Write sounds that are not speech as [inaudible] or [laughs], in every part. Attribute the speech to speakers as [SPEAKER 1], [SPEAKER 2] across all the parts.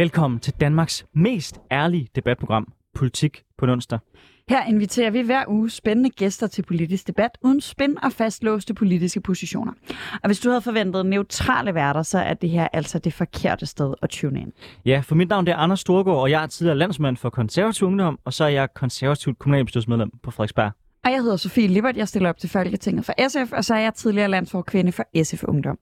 [SPEAKER 1] Velkommen til Danmarks mest ærlige debatprogram, Politik på onsdag.
[SPEAKER 2] Her inviterer vi hver uge spændende gæster til politisk debat uden spænd og fastlåste politiske positioner. Og hvis du havde forventet neutrale værter, så er det her altså det forkerte sted at tune ind.
[SPEAKER 1] Ja, for mit navn er Anders Storgård, og jeg er tidligere landsmand for konservativ ungdom, og så er jeg konservativt kommunalbestyrelsesmedlem på Frederiksberg.
[SPEAKER 2] Og jeg hedder Sofie Lippert, jeg stiller op til Folketinget for SF, og så er jeg tidligere landsforkvinde for SF Ungdom.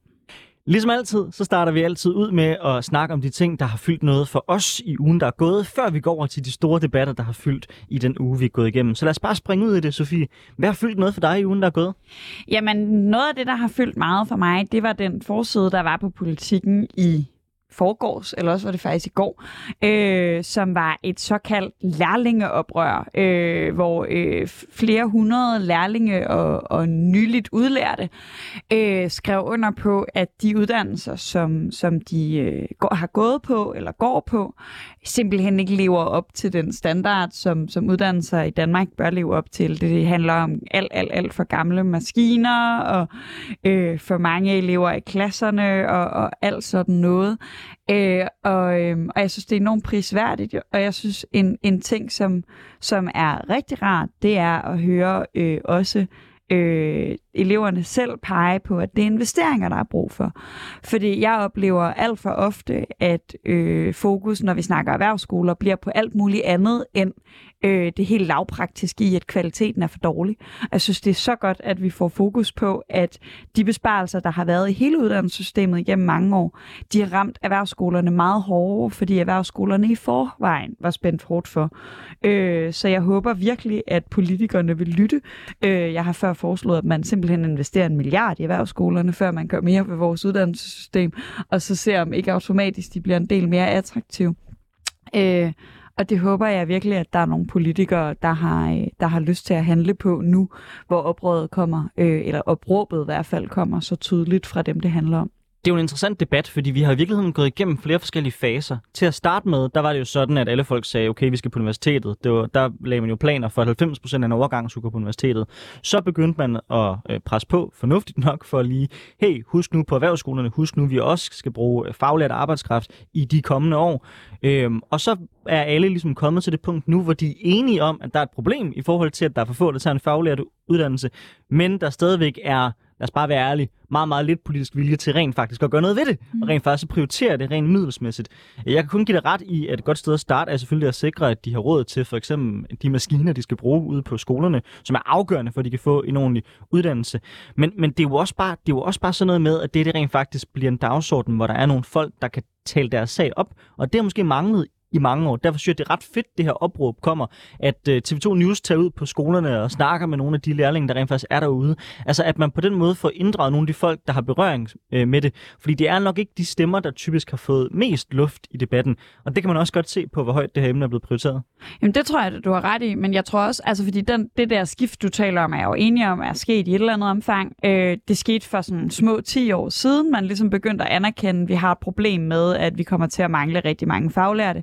[SPEAKER 1] Ligesom altid, så starter vi altid ud med at snakke om de ting, der har fyldt noget for os i ugen, der er gået, før vi går over til de store debatter, der har fyldt i den uge, vi er gået igennem. Så lad os bare springe ud i det, Sofie. Hvad har fyldt noget for dig i ugen, der er gået?
[SPEAKER 2] Jamen, noget af det, der har fyldt meget for mig, det var den forside, der var på politikken i forgårs, eller også var det faktisk i går, øh, som var et såkaldt lærlingeoprør, øh, hvor øh, flere hundrede lærlinge og, og nyligt udlærte øh, skrev under på, at de uddannelser, som, som de øh, går, har gået på eller går på, simpelthen ikke lever op til den standard, som, som uddannelser i Danmark bør leve op til. Det, det handler om alt, alt, alt for gamle maskiner og øh, for mange elever i klasserne og, og alt sådan noget. Øh, og, øh, og jeg synes, det er enormt prisværdigt, og jeg synes, en, en ting, som, som er rigtig rart, det er at høre øh, også øh, eleverne selv pege på, at det er investeringer, der er brug for. Fordi jeg oplever alt for ofte, at øh, fokus, når vi snakker erhvervsskoler, bliver på alt muligt andet end øh, det helt lavpraktiske i, at kvaliteten er for dårlig. Jeg synes, det er så godt, at vi får fokus på, at de besparelser, der har været i hele uddannelsessystemet igennem mange år, de har ramt erhvervsskolerne meget hårdere, fordi erhvervsskolerne i forvejen var spændt hårdt for. Øh, så jeg håber virkelig, at politikerne vil lytte. Øh, jeg har før foreslået, at man simpelthen investerer en milliard i erhvervsskolerne, før man gør mere ved vores uddannelsessystem, og så ser om ikke automatisk de bliver en del mere attraktive. Øh, og det håber jeg virkelig, at der er nogle politikere, der har, øh, der har lyst til at handle på nu, hvor oprøret kommer, øh, eller opråbet i hvert fald kommer så tydeligt fra dem, det handler om
[SPEAKER 1] det er jo en interessant debat, fordi vi har i virkeligheden gået igennem flere forskellige faser. Til at starte med, der var det jo sådan, at alle folk sagde, okay, vi skal på universitetet. Det var, der lagde man jo planer for, at 90% af en overgang skulle gå på universitetet. Så begyndte man at øh, presse på, fornuftigt nok, for lige, hey, husk nu på erhvervsskolerne, husk nu, vi også skal bruge øh, faglært arbejdskraft i de kommende år. Øhm, og så er alle ligesom kommet til det punkt nu, hvor de er enige om, at der er et problem i forhold til, at der er for få, der tager en faglært uddannelse, men der stadigvæk er lad os bare være ærlige, meget, meget lidt politisk vilje til rent faktisk at gøre noget ved det, mm. og rent faktisk prioritere det rent middelsmæssigt. Jeg kan kun give dig ret i, at et godt sted at starte er selvfølgelig at sikre, at de har råd til for eksempel de maskiner, de skal bruge ude på skolerne, som er afgørende for, at de kan få en ordentlig uddannelse. Men, men det, er jo også bare, det er jo også bare sådan noget med, at det, det rent faktisk bliver en dagsorden, hvor der er nogle folk, der kan tale deres sag op, og det har måske manglet i mange år. Derfor synes jeg, det er ret fedt, det her opråb kommer, at øh, TV2 News tager ud på skolerne og snakker med nogle af de lærlinge, der rent faktisk er derude. Altså, at man på den måde får inddraget nogle af de folk, der har berøring øh, med det. Fordi det er nok ikke de stemmer, der typisk har fået mest luft i debatten. Og det kan man også godt se på, hvor højt det her emne er blevet prioriteret.
[SPEAKER 2] Jamen, det tror jeg, du har ret i. Men jeg tror også, altså fordi den, det der skift, du taler om, er jo enig om, er sket i et eller andet omfang. Øh, det skete for sådan små 10 år siden, man ligesom begyndte at anerkende, at vi har et problem med, at vi kommer til at mangle rigtig mange faglærte.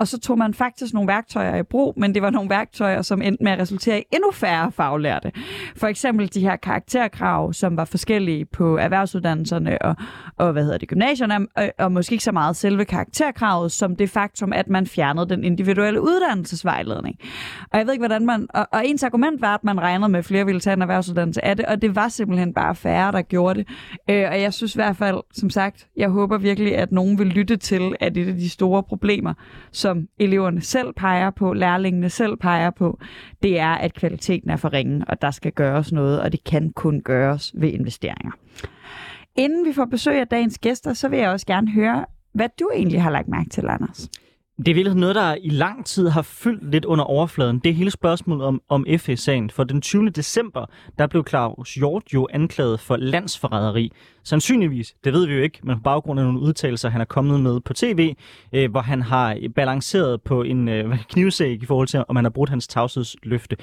[SPEAKER 2] Og så tog man faktisk nogle værktøjer i brug, men det var nogle værktøjer, som endte med at resultere i endnu færre faglærte. For eksempel de her karakterkrav, som var forskellige på erhvervsuddannelserne og, og hvad hedder det, gymnasierne, og, og måske ikke så meget selve karakterkravet, som det faktum, at man fjernede den individuelle uddannelsesvejledning. Og jeg ved ikke, hvordan man... Og, og ens argument var, at man regnede med, at flere ville tage en erhvervsuddannelse af det, og det var simpelthen bare færre, der gjorde det. Øh, og jeg synes i hvert fald, som sagt, jeg håber virkelig, at nogen vil lytte til, at det er de store problemer, så som eleverne selv peger på, lærlingene selv peger på, det er, at kvaliteten er for ringe, og der skal gøres noget, og det kan kun gøres ved investeringer. Inden vi får besøg af dagens gæster, så vil jeg også gerne høre, hvad du egentlig har lagt mærke til, Anders.
[SPEAKER 1] Det er virkelig noget, der i lang tid har fyldt lidt under overfladen. Det er hele spørgsmålet om, om FE-sagen. For den 20. december, der blev Claus Hjort jo anklaget for landsforræderi. Sandsynligvis, det ved vi jo ikke, men på baggrund af nogle udtalelser, han er kommet med på tv, øh, hvor han har balanceret på en øh, [laughs] knivsæg i forhold til, om han har brudt hans tavshedsløfte.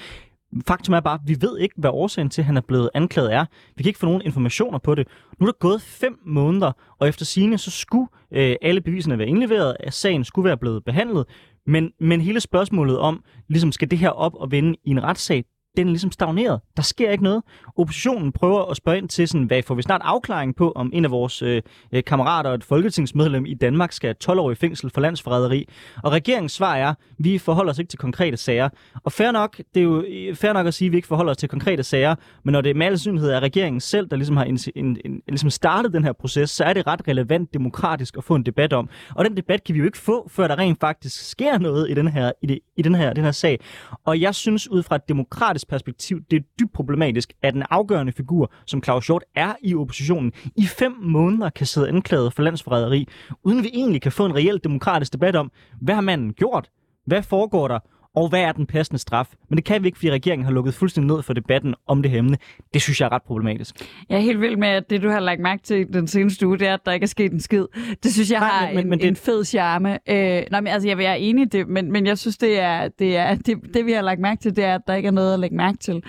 [SPEAKER 1] Faktum er bare, at vi ved ikke, hvad årsagen til, at han er blevet anklaget er. Vi kan ikke få nogen informationer på det. Nu er der gået fem måneder, og efter sigende, så skulle øh, alle beviserne være indleveret, at sagen skulle være blevet behandlet. Men, men hele spørgsmålet om, ligesom skal det her op og vende i en retssag, den er ligesom stagneret. Der sker ikke noget. Oppositionen prøver at spørge ind til, sådan, hvad får vi snart afklaring på, om en af vores øh, øh kammerater og et folketingsmedlem i Danmark skal 12 år i fængsel for landsforræderi. Og regeringens svar er, vi forholder os ikke til konkrete sager. Og fair nok, det er jo øh, fair nok at sige, at vi ikke forholder os til konkrete sager, men når det med al synlighed er regeringen selv, der ligesom har en, en, en, ligesom startet den her proces, så er det ret relevant demokratisk at få en debat om. Og den debat kan vi jo ikke få, før der rent faktisk sker noget i den her, i det, i den her, den her sag. Og jeg synes ud fra et demokratisk perspektiv, det er dybt problematisk, at en afgørende figur, som Claus Hjort er i oppositionen, i fem måneder kan sidde anklaget for landsforræderi, uden vi egentlig kan få en reel demokratisk debat om, hvad har manden gjort? Hvad foregår der? Og hvad er den passende straf? Men det kan vi ikke, fordi regeringen har lukket fuldstændig ned for debatten om det her emne. Det synes jeg er ret problematisk.
[SPEAKER 2] Jeg er helt vild med, at det, du har lagt mærke til den seneste uge, det er, at der ikke er sket en skid. Det synes jeg Nej, har men, men, en, men det... en fed charme. Øh, nej, men, altså, jeg er enig i det, men, men jeg synes, det er, det, er det, det, vi har lagt mærke til, det er, at der ikke er noget at lægge mærke til.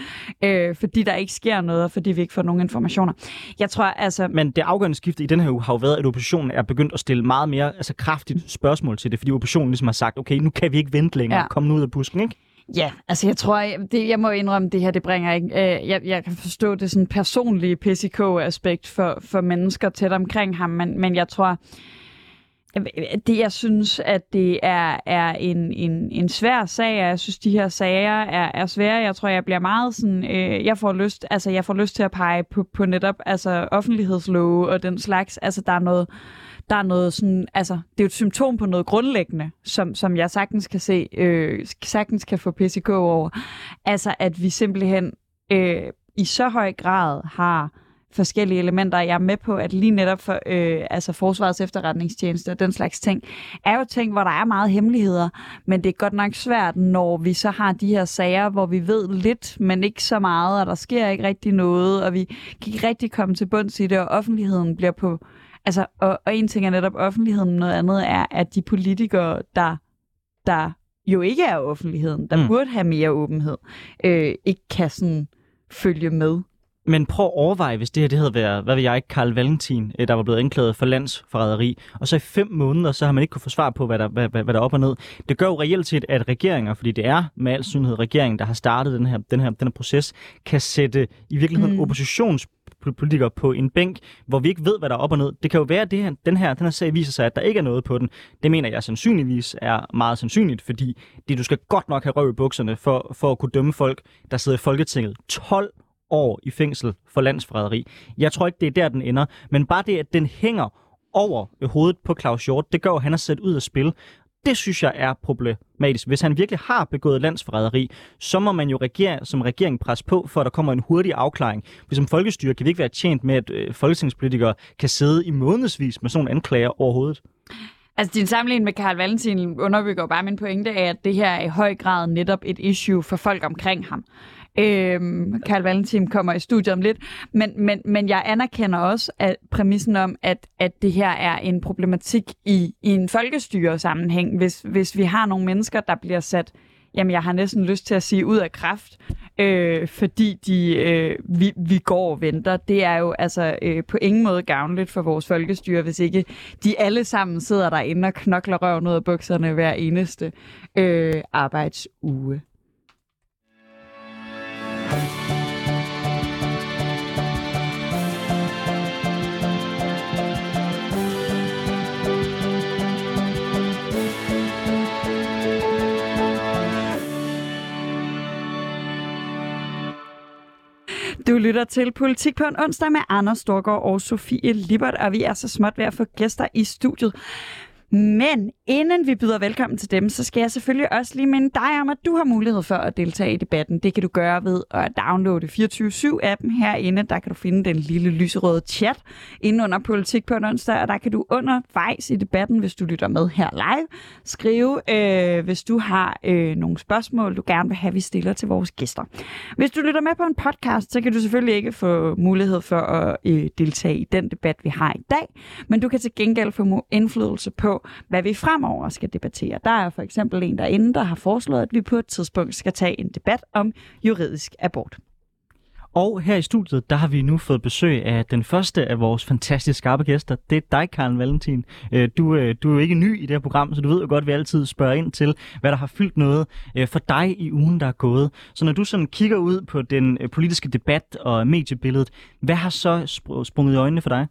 [SPEAKER 2] Øh, fordi der ikke sker noget, og fordi vi ikke får nogen informationer. Jeg tror, altså...
[SPEAKER 1] Men det afgørende skifte i den her uge har jo været, at oppositionen er begyndt at stille meget mere altså, kraftigt spørgsmål til det, fordi oppositionen ligesom har sagt, okay, nu kan vi ikke vente længere, ja. kom nu ud af busken, ikke?
[SPEAKER 2] Ja, altså jeg tror, jeg, det, jeg må indrømme, det her, det bringer ikke... Øh, jeg, jeg kan forstå det sådan personlige PCK-aspekt for, for mennesker tæt omkring ham, men, men jeg tror, øh, det jeg synes, at det er, er en, en, en svær sag, jeg synes, de her sager er, er svære. Jeg tror, jeg bliver meget sådan... Øh, jeg, får lyst, altså, jeg får lyst til at pege på, på netop altså, offentlighedslove og den slags. Altså, der er noget der er noget sådan, altså, det er jo et symptom på noget grundlæggende, som, som jeg sagtens kan se, øh, sagtens kan få PCK over. Altså, at vi simpelthen øh, i så høj grad har forskellige elementer. Jeg er med på, at lige netop for øh, altså forsvarets efterretningstjeneste og den slags ting, er jo ting, hvor der er meget hemmeligheder, men det er godt nok svært, når vi så har de her sager, hvor vi ved lidt, men ikke så meget, og der sker ikke rigtig noget, og vi kan ikke rigtig komme til bunds i det, og offentligheden bliver på Altså, og, og en ting er netop offentligheden, noget andet er, at de politikere, der, der jo ikke er offentligheden, der mm. burde have mere åbenhed, øh, ikke kan sådan følge med.
[SPEAKER 1] Men prøv at overveje, hvis det her det havde været, hvad ved jeg, Karl Valentin, øh, der var blevet anklaget for landsforræderi, og så i fem måneder, så har man ikke kunne få svar på, hvad der, hvad, hvad, hvad der er op og ned. Det gør jo reelt set, at regeringer, fordi det er med al synlighed regeringen, der har startet den her, den her, den her proces, kan sætte i virkeligheden mm. oppositions politikere på en bænk, hvor vi ikke ved, hvad der er op og ned. Det kan jo være, at det her, den, her, den her sag viser sig, at der ikke er noget på den. Det mener jeg sandsynligvis er meget sandsynligt, fordi det, du skal godt nok have røv i bukserne for, for at kunne dømme folk, der sidder i Folketinget 12 år i fængsel for landsforræderi. Jeg tror ikke, det er der, den ender. Men bare det, at den hænger over hovedet på Claus Hjort, det gør at han er sat ud af spil. Det synes jeg er problematisk. Hvis han virkelig har begået landsforræderi, så må man jo regere, som regering presse på, for at der kommer en hurtig afklaring. For som folkestyre kan vi ikke være tjent med, at øh, folketingspolitikere kan sidde i månedsvis med sådan nogle anklager overhovedet.
[SPEAKER 2] Altså, din sammenligning med Karl Valentin underbygger jo bare min pointe af, at det her er i høj grad netop et issue for folk omkring ham. Øhm, Karl Valentin kommer i studiet om lidt. Men, men, men jeg anerkender også at præmissen om, at, at det her er en problematik i, i en folkestyre-sammenhæng, hvis, hvis vi har nogle mennesker, der bliver sat jamen jeg har næsten lyst til at sige ud af kraft, øh, fordi de, øh, vi, vi går og venter. Det er jo altså øh, på ingen måde gavnligt for vores folkestyre, hvis ikke de alle sammen sidder derinde og knokler røven ud af bukserne hver eneste øh, arbejdsuge. Du lytter til Politik på en onsdag med Anders Storgård og Sofie Libert, og vi er så småt ved at få gæster i studiet. Men inden vi byder velkommen til dem, så skal jeg selvfølgelig også lige minde dig om, at du har mulighed for at deltage i debatten. Det kan du gøre ved at downloade 24-7-appen herinde. Der kan du finde den lille lyserøde chat inde under Politik på en onsdag, og der kan du undervejs i debatten, hvis du lytter med her live, skrive, øh, hvis du har øh, nogle spørgsmål, du gerne vil have, vi stiller til vores gæster. Hvis du lytter med på en podcast, så kan du selvfølgelig ikke få mulighed for at øh, deltage i den debat, vi har i dag, men du kan til gengæld få indflydelse på, hvad vi fremover skal debattere. Der er for eksempel en derinde, der har foreslået, at vi på et tidspunkt skal tage en debat om juridisk abort.
[SPEAKER 1] Og her i studiet, der har vi nu fået besøg af den første af vores fantastisk skarpe gæster. Det er dig, Karen Valentin. Øh, du, øh, du er jo ikke ny i det her program, så du ved jo godt, at vi altid spørger ind til, hvad der har fyldt noget øh, for dig i ugen, der er gået. Så når du sådan kigger ud på den politiske debat og mediebilledet, hvad har så sprunget i øjnene for dig?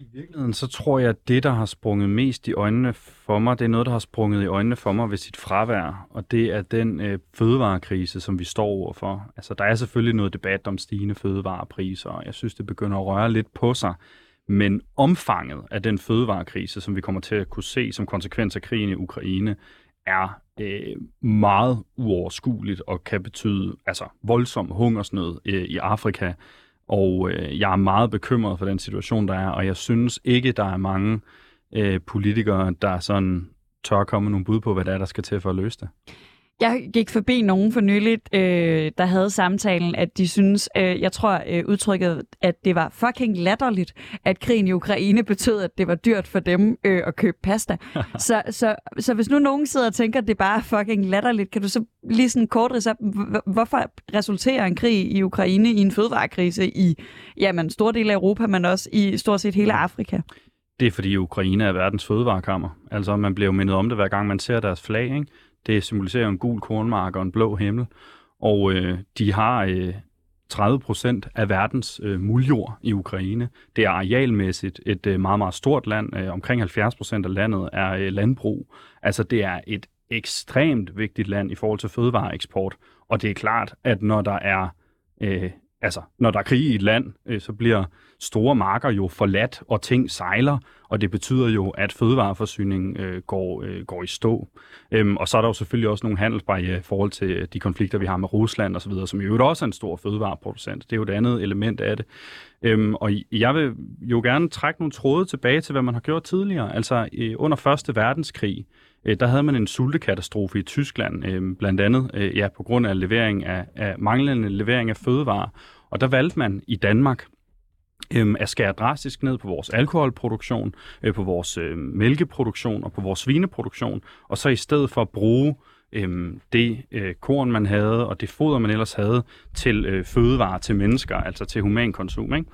[SPEAKER 3] I virkeligheden så tror jeg, at det, der har sprunget mest i øjnene for mig, det er noget, der har sprunget i øjnene for mig ved sit fravær, og det er den øh, fødevarekrise, som vi står overfor. Altså, der er selvfølgelig noget debat om stigende fødevarepriser, og jeg synes, det begynder at røre lidt på sig. Men omfanget af den fødevarekrise, som vi kommer til at kunne se som konsekvens af krigen i Ukraine, er øh, meget uoverskueligt og kan betyde altså voldsom hungersnød øh, i Afrika, og øh, jeg er meget bekymret for den situation, der er, og jeg synes ikke, der er mange øh, politikere, der sådan tør komme nogle bud på, hvad det er, der skal til for at løse det.
[SPEAKER 2] Jeg gik forbi nogen for nyligt, øh, der havde samtalen, at de synes, øh, jeg tror øh, udtrykket, at det var fucking latterligt, at krigen i Ukraine betød, at det var dyrt for dem øh, at købe pasta. [laughs] så, så, så hvis nu nogen sidder og tænker, at det bare er fucking latterligt, kan du så lige sådan kort op, hvorfor resulterer en krig i Ukraine i en fødevarekrise i jamen, store dele af Europa, men også i stort set hele Afrika?
[SPEAKER 3] Det er fordi Ukraine er verdens fødevarekammer. Altså man bliver jo mindet om det, hver gang man ser deres flag. Ikke? Det symboliserer en gul kornmark og en blå himmel. Og øh, de har øh, 30 procent af verdens øh, muljord i Ukraine. Det er arealmæssigt et øh, meget, meget stort land. Øh, omkring 70 procent af landet er øh, landbrug. Altså det er et ekstremt vigtigt land i forhold til fødevareeksport. Og det er klart, at når der er øh, altså, når der er krig i et land, øh, så bliver store marker jo forladt, og ting sejler, og det betyder jo, at fødevareforsyningen øh, går, øh, går i stå. Øhm, og så er der jo selvfølgelig også nogle handelsbarriere i forhold til øh, de konflikter, vi har med Rusland osv., som jo også er en stor fødevareproducent. Det er jo et andet element af det. Øhm, og jeg vil jo gerne trække nogle tråde tilbage til, hvad man har gjort tidligere. Altså øh, under Første Verdenskrig, Øh, der havde man en sultekatastrofe i Tyskland, øh, blandt andet øh, ja, på grund af levering af, af manglende levering af fødevarer. Og der valgte man i Danmark øh, at skære drastisk ned på vores alkoholproduktion, øh, på vores øh, mælkeproduktion og på vores svineproduktion, og så i stedet for at bruge øh, det øh, korn, man havde, og det foder, man ellers havde, til øh, fødevarer til mennesker, altså til humankonsum. Ikke?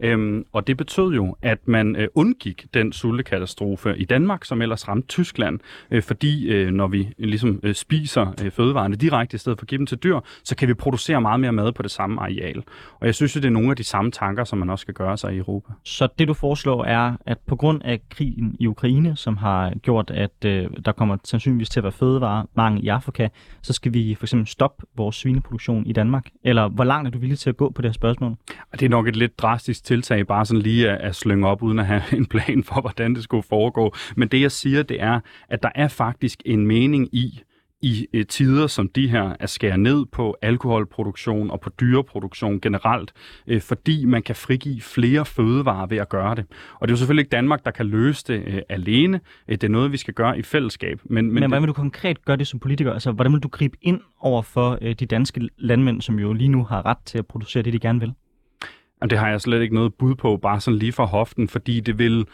[SPEAKER 3] Øhm, og det betød jo, at man øh, undgik den sultekatastrofe i Danmark, som ellers ramte Tyskland, øh, fordi øh, når vi øh, ligesom øh, spiser øh, fødevarene direkte i stedet for at give dem til dyr, så kan vi producere meget mere mad på det samme areal. Og jeg synes, det er nogle af de samme tanker, som man også skal gøre sig i Europa.
[SPEAKER 1] Så det, du foreslår, er, at på grund af krigen i Ukraine, som har gjort, at øh, der kommer sandsynligvis til at være fødevaremangel i Afrika, så skal vi for eksempel stoppe vores svineproduktion i Danmark? Eller hvor langt er du villig til at gå på det her spørgsmål?
[SPEAKER 3] Det er nok et lidt drastisk tiltag, bare sådan lige at, at slynge op, uden at have [laughs] en plan for, hvordan det skulle foregå. Men det jeg siger, det er, at der er faktisk en mening i, i øh, tider som de her at skære ned på alkoholproduktion og på dyreproduktion generelt, øh, fordi man kan frigive flere fødevarer ved at gøre det. Og det er jo selvfølgelig ikke Danmark, der kan løse det øh, alene. Det er noget, vi skal gøre i fællesskab.
[SPEAKER 1] Men, men, men hvordan vil du konkret gøre det som politiker? Altså, hvordan vil du gribe ind over for øh, de danske landmænd, som jo lige nu har ret til at producere det, de gerne vil?
[SPEAKER 3] Jamen, det har jeg slet ikke noget bud på, bare sådan lige fra hoften, fordi det vil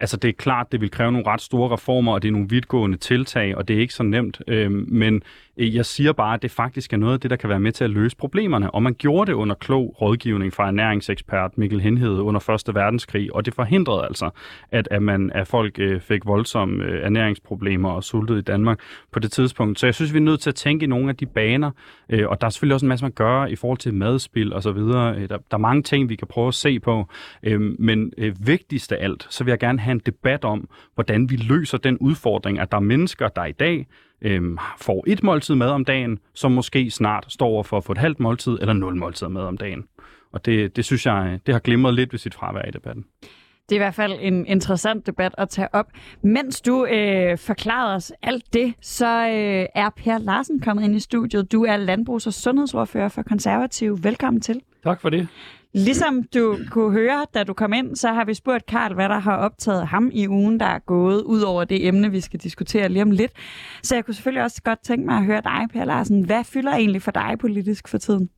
[SPEAKER 3] Altså det er klart, det vil kræve nogle ret store reformer, og det er nogle vidtgående tiltag, og det er ikke så nemt. Øh, men Øh, jeg siger bare, at det faktisk er noget af det, der kan være med til at løse problemerne. Og man gjorde det under klog rådgivning fra ernæringsekspert Mikkel Henhede under 1. verdenskrig, og det forhindrede altså, at, at, man, at folk øh, fik voldsomme øh, ernæringsproblemer og sultede i Danmark på det tidspunkt. Så jeg synes, vi er nødt til at tænke i nogle af de baner, øh, og der er selvfølgelig også en masse, man gør i forhold til madspil og så videre. Øh, der, der er mange ting, vi kan prøve at se på, øh, men øh, vigtigst af alt, så vil jeg gerne have en debat om, hvordan vi løser den udfordring, at der er mennesker, der i dag øhm, får et måltid mad om dagen, som måske snart står over for at få et halvt måltid eller nul måltid mad om dagen. Og det, det synes jeg, det har glimret lidt ved sit fravær i debatten.
[SPEAKER 2] Det er i hvert fald en interessant debat at tage op. Mens du øh, forklarer os alt det, så øh, er Per Larsen kommet ind i studiet. Du er landbrugs- og sundhedsordfører for Konservativ. Velkommen til.
[SPEAKER 4] Tak for det.
[SPEAKER 2] Ligesom du kunne høre, da du kom ind, så har vi spurgt Karl, hvad der har optaget ham i ugen, der er gået, ud over det emne, vi skal diskutere lige om lidt. Så jeg kunne selvfølgelig også godt tænke mig at høre dig, Per Larsen. Hvad fylder egentlig for dig politisk for tiden?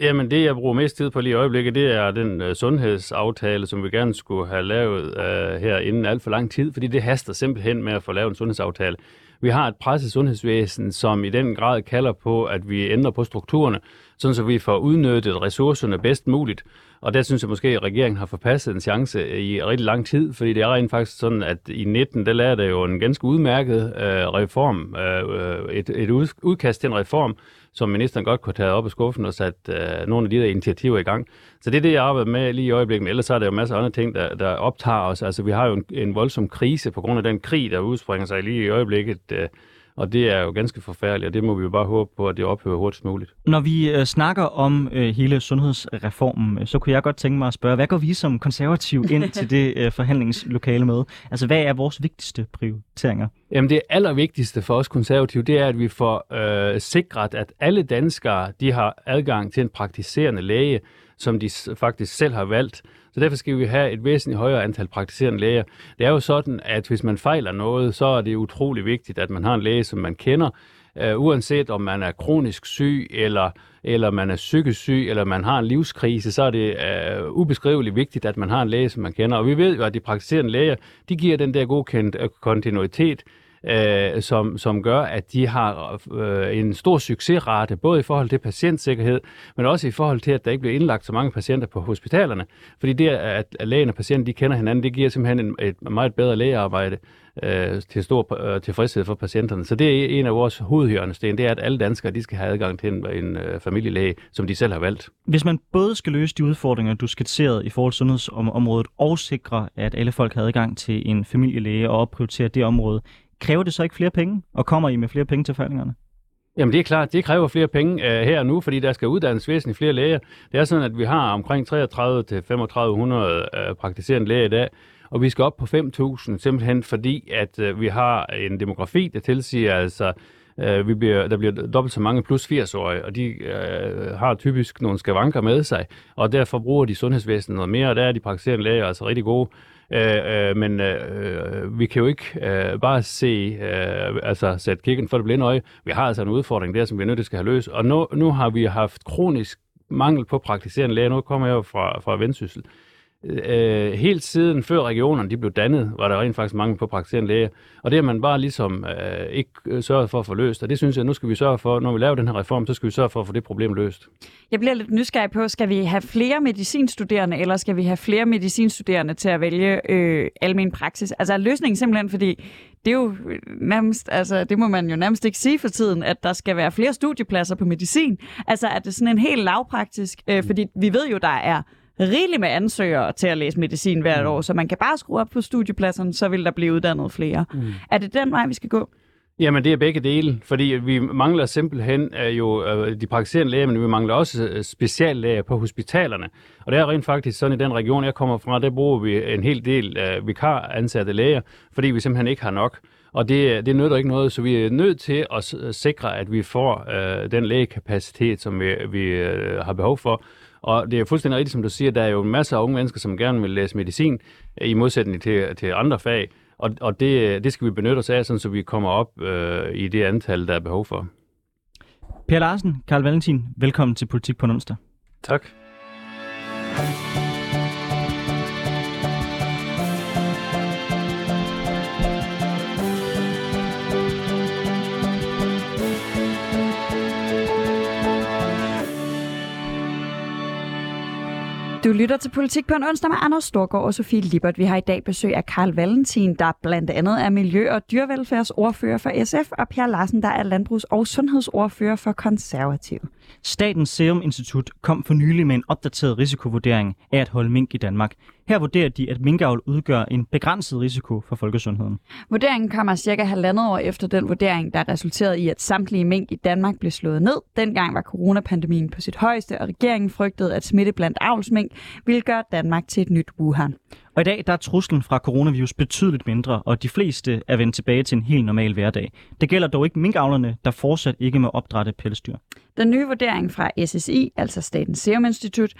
[SPEAKER 4] Jamen, det jeg bruger mest tid på lige i øjeblikket, det er den øh, sundhedsaftale, som vi gerne skulle have lavet øh, her inden alt for lang tid, fordi det haster simpelthen med at få lavet en sundhedsaftale. Vi har et presset sundhedsvæsen, som i den grad kalder på, at vi ændrer på strukturerne, sådan så vi får udnyttet ressourcerne bedst muligt. Og der synes jeg måske, at regeringen har forpasset en chance øh, i rigtig lang tid, fordi det er rent faktisk sådan, at i 19, der lavede der jo en ganske udmærket øh, reform, øh, et, et udkast til en reform, som ministeren godt kunne tage op af skuffen og sat øh, nogle af de der initiativer i gang. Så det er det, jeg arbejder med lige i øjeblikket. Men ellers er der jo masser af andre ting, der, der optager os. Altså, vi har jo en, en voldsom krise på grund af den krig, der udspringer sig lige i øjeblikket. Øh, og det er jo ganske forfærdeligt, og det må vi jo bare håbe på, at det ophører hurtigst muligt.
[SPEAKER 1] Når vi øh, snakker om øh, hele sundhedsreformen, øh, så kunne jeg godt tænke mig at spørge, hvad går vi som konservativ ind [laughs] til det øh, forhandlingslokale med? Altså, hvad er vores vigtigste prioriteringer?
[SPEAKER 4] Jamen, det allervigtigste for os konservative, det er, at vi får øh, sikret, at alle danskere, de har adgang til en praktiserende læge, som de faktisk selv har valgt. Så derfor skal vi have et væsentligt højere antal praktiserende læger. Det er jo sådan, at hvis man fejler noget, så er det utrolig vigtigt, at man har en læge, som man kender, øh, uanset om man er kronisk syg, eller, eller man er psykisk syg, eller man har en livskrise, så er det øh, ubeskriveligt vigtigt, at man har en læge, som man kender. Og vi ved jo, at de praktiserende læger, de giver den der gode øh, kontinuitet, øh, som, som gør, at de har øh, en stor succesrate, både i forhold til patientsikkerhed, men også i forhold til, at der ikke bliver indlagt så mange patienter på hospitalerne. Fordi det, at, at lægen og patienten de kender hinanden, det giver simpelthen en, et meget bedre lægearbejde øh, til stor øh, tilfredshed for patienterne. Så det er en af vores hovedhjørnesten, det er, at alle danskere de skal have adgang til en, en øh, familielæge, som de selv har valgt.
[SPEAKER 1] Hvis man både skal løse de udfordringer, du skitserede i forhold til sundhedsområdet, og sikre, at alle folk har adgang til en familielæge og opprioritere det område, kræver det så ikke flere penge, og kommer I med flere penge til forhandlingerne?
[SPEAKER 4] Jamen det er klart, det kræver flere penge uh, her og nu, fordi der skal uddannes væsentligt flere læger. Det er sådan, at vi har omkring 33 til 3500 uh, øh, praktiserende læger i dag, og vi skal op på 5.000, simpelthen fordi, at uh, vi har en demografi, der tilsiger, altså, uh, vi bliver, der bliver dobbelt så mange plus 80-årige, og de uh, har typisk nogle skavanker med sig, og derfor bruger de sundhedsvæsenet noget mere, og der er de praktiserende læger altså rigtig gode. Øh, øh, men øh, øh, vi kan jo ikke øh, bare se, øh, altså sætte kikken for det blinde øje. Vi har altså en udfordring der, som vi er nødt til at have løst. Og nu, nu har vi haft kronisk mangel på praktiserende læger. Nu kommer jeg jo fra, fra Vendsyssel øh, Øh, øh, helt siden før regionerne de blev dannet, var der rent faktisk mange på praktiserende læger. Og det har man bare ligesom øh, ikke øh, sørget for at få løst. Og det synes jeg, nu skal vi sørge for, når vi laver den her reform, så skal vi sørge for at få det problem løst.
[SPEAKER 2] Jeg bliver lidt nysgerrig på, skal vi have flere medicinstuderende, eller skal vi have flere medicinstuderende til at vælge øh, almen praksis? Altså er løsningen simpelthen, fordi det er jo nærmest, altså det må man jo nærmest ikke sige for tiden, at der skal være flere studiepladser på medicin. Altså er det sådan en helt lavpraktisk, øh, fordi vi ved jo, der er rigeligt med ansøgere til at læse medicin hvert mm. år, så man kan bare skrue op på studiepladserne, så vil der blive uddannet flere. Mm. Er det den vej, vi skal gå?
[SPEAKER 4] Jamen, det er begge dele, fordi vi mangler simpelthen uh, jo uh, de praktiserende læger, men vi mangler også uh, speciallæger på hospitalerne. Og det er rent faktisk sådan, i den region, jeg kommer fra, der bruger vi en hel del uh, vikar ansatte læger, fordi vi simpelthen ikke har nok. Og det, det nytter ikke noget, så vi er nødt til at sikre, at vi får uh, den lægekapacitet, som vi, vi uh, har behov for. Og det er fuldstændig rigtigt, som du siger, der er jo masser af unge mennesker, som gerne vil læse medicin, i modsætning til, til andre fag. Og, og det, det skal vi benytte os af, sådan, så vi kommer op øh, i det antal, der er behov for.
[SPEAKER 1] Per Larsen, Karl Valentin, velkommen til Politik på onsdag.
[SPEAKER 4] Tak.
[SPEAKER 2] Du lytter til Politik på en onsdag med Anders Storgård og Sofie Libert. Vi har i dag besøg af Karl Valentin, der blandt andet er Miljø- og Dyrevelfærdsordfører for SF, og Per Larsen, der er Landbrugs- og Sundhedsordfører for Konservativ.
[SPEAKER 1] Statens Serum Institut kom for nylig med en opdateret risikovurdering af at holde mink i Danmark. Her vurderer de, at minkavl udgør en begrænset risiko for folkesundheden.
[SPEAKER 2] Vurderingen kommer cirka halvandet år efter den vurdering, der resulterede i, at samtlige mink i Danmark blev slået ned. Dengang var coronapandemien på sit højeste, og regeringen frygtede, at smitte blandt avlsmink ville gøre Danmark til et nyt Wuhan.
[SPEAKER 1] Og i dag der er truslen fra coronavirus betydeligt mindre, og de fleste er vendt tilbage til en helt normal hverdag. Det gælder dog ikke minkavlerne, der fortsat ikke må opdrætte pelsdyr.
[SPEAKER 2] Den nye vurdering fra SSI, altså Statens Serum Institut,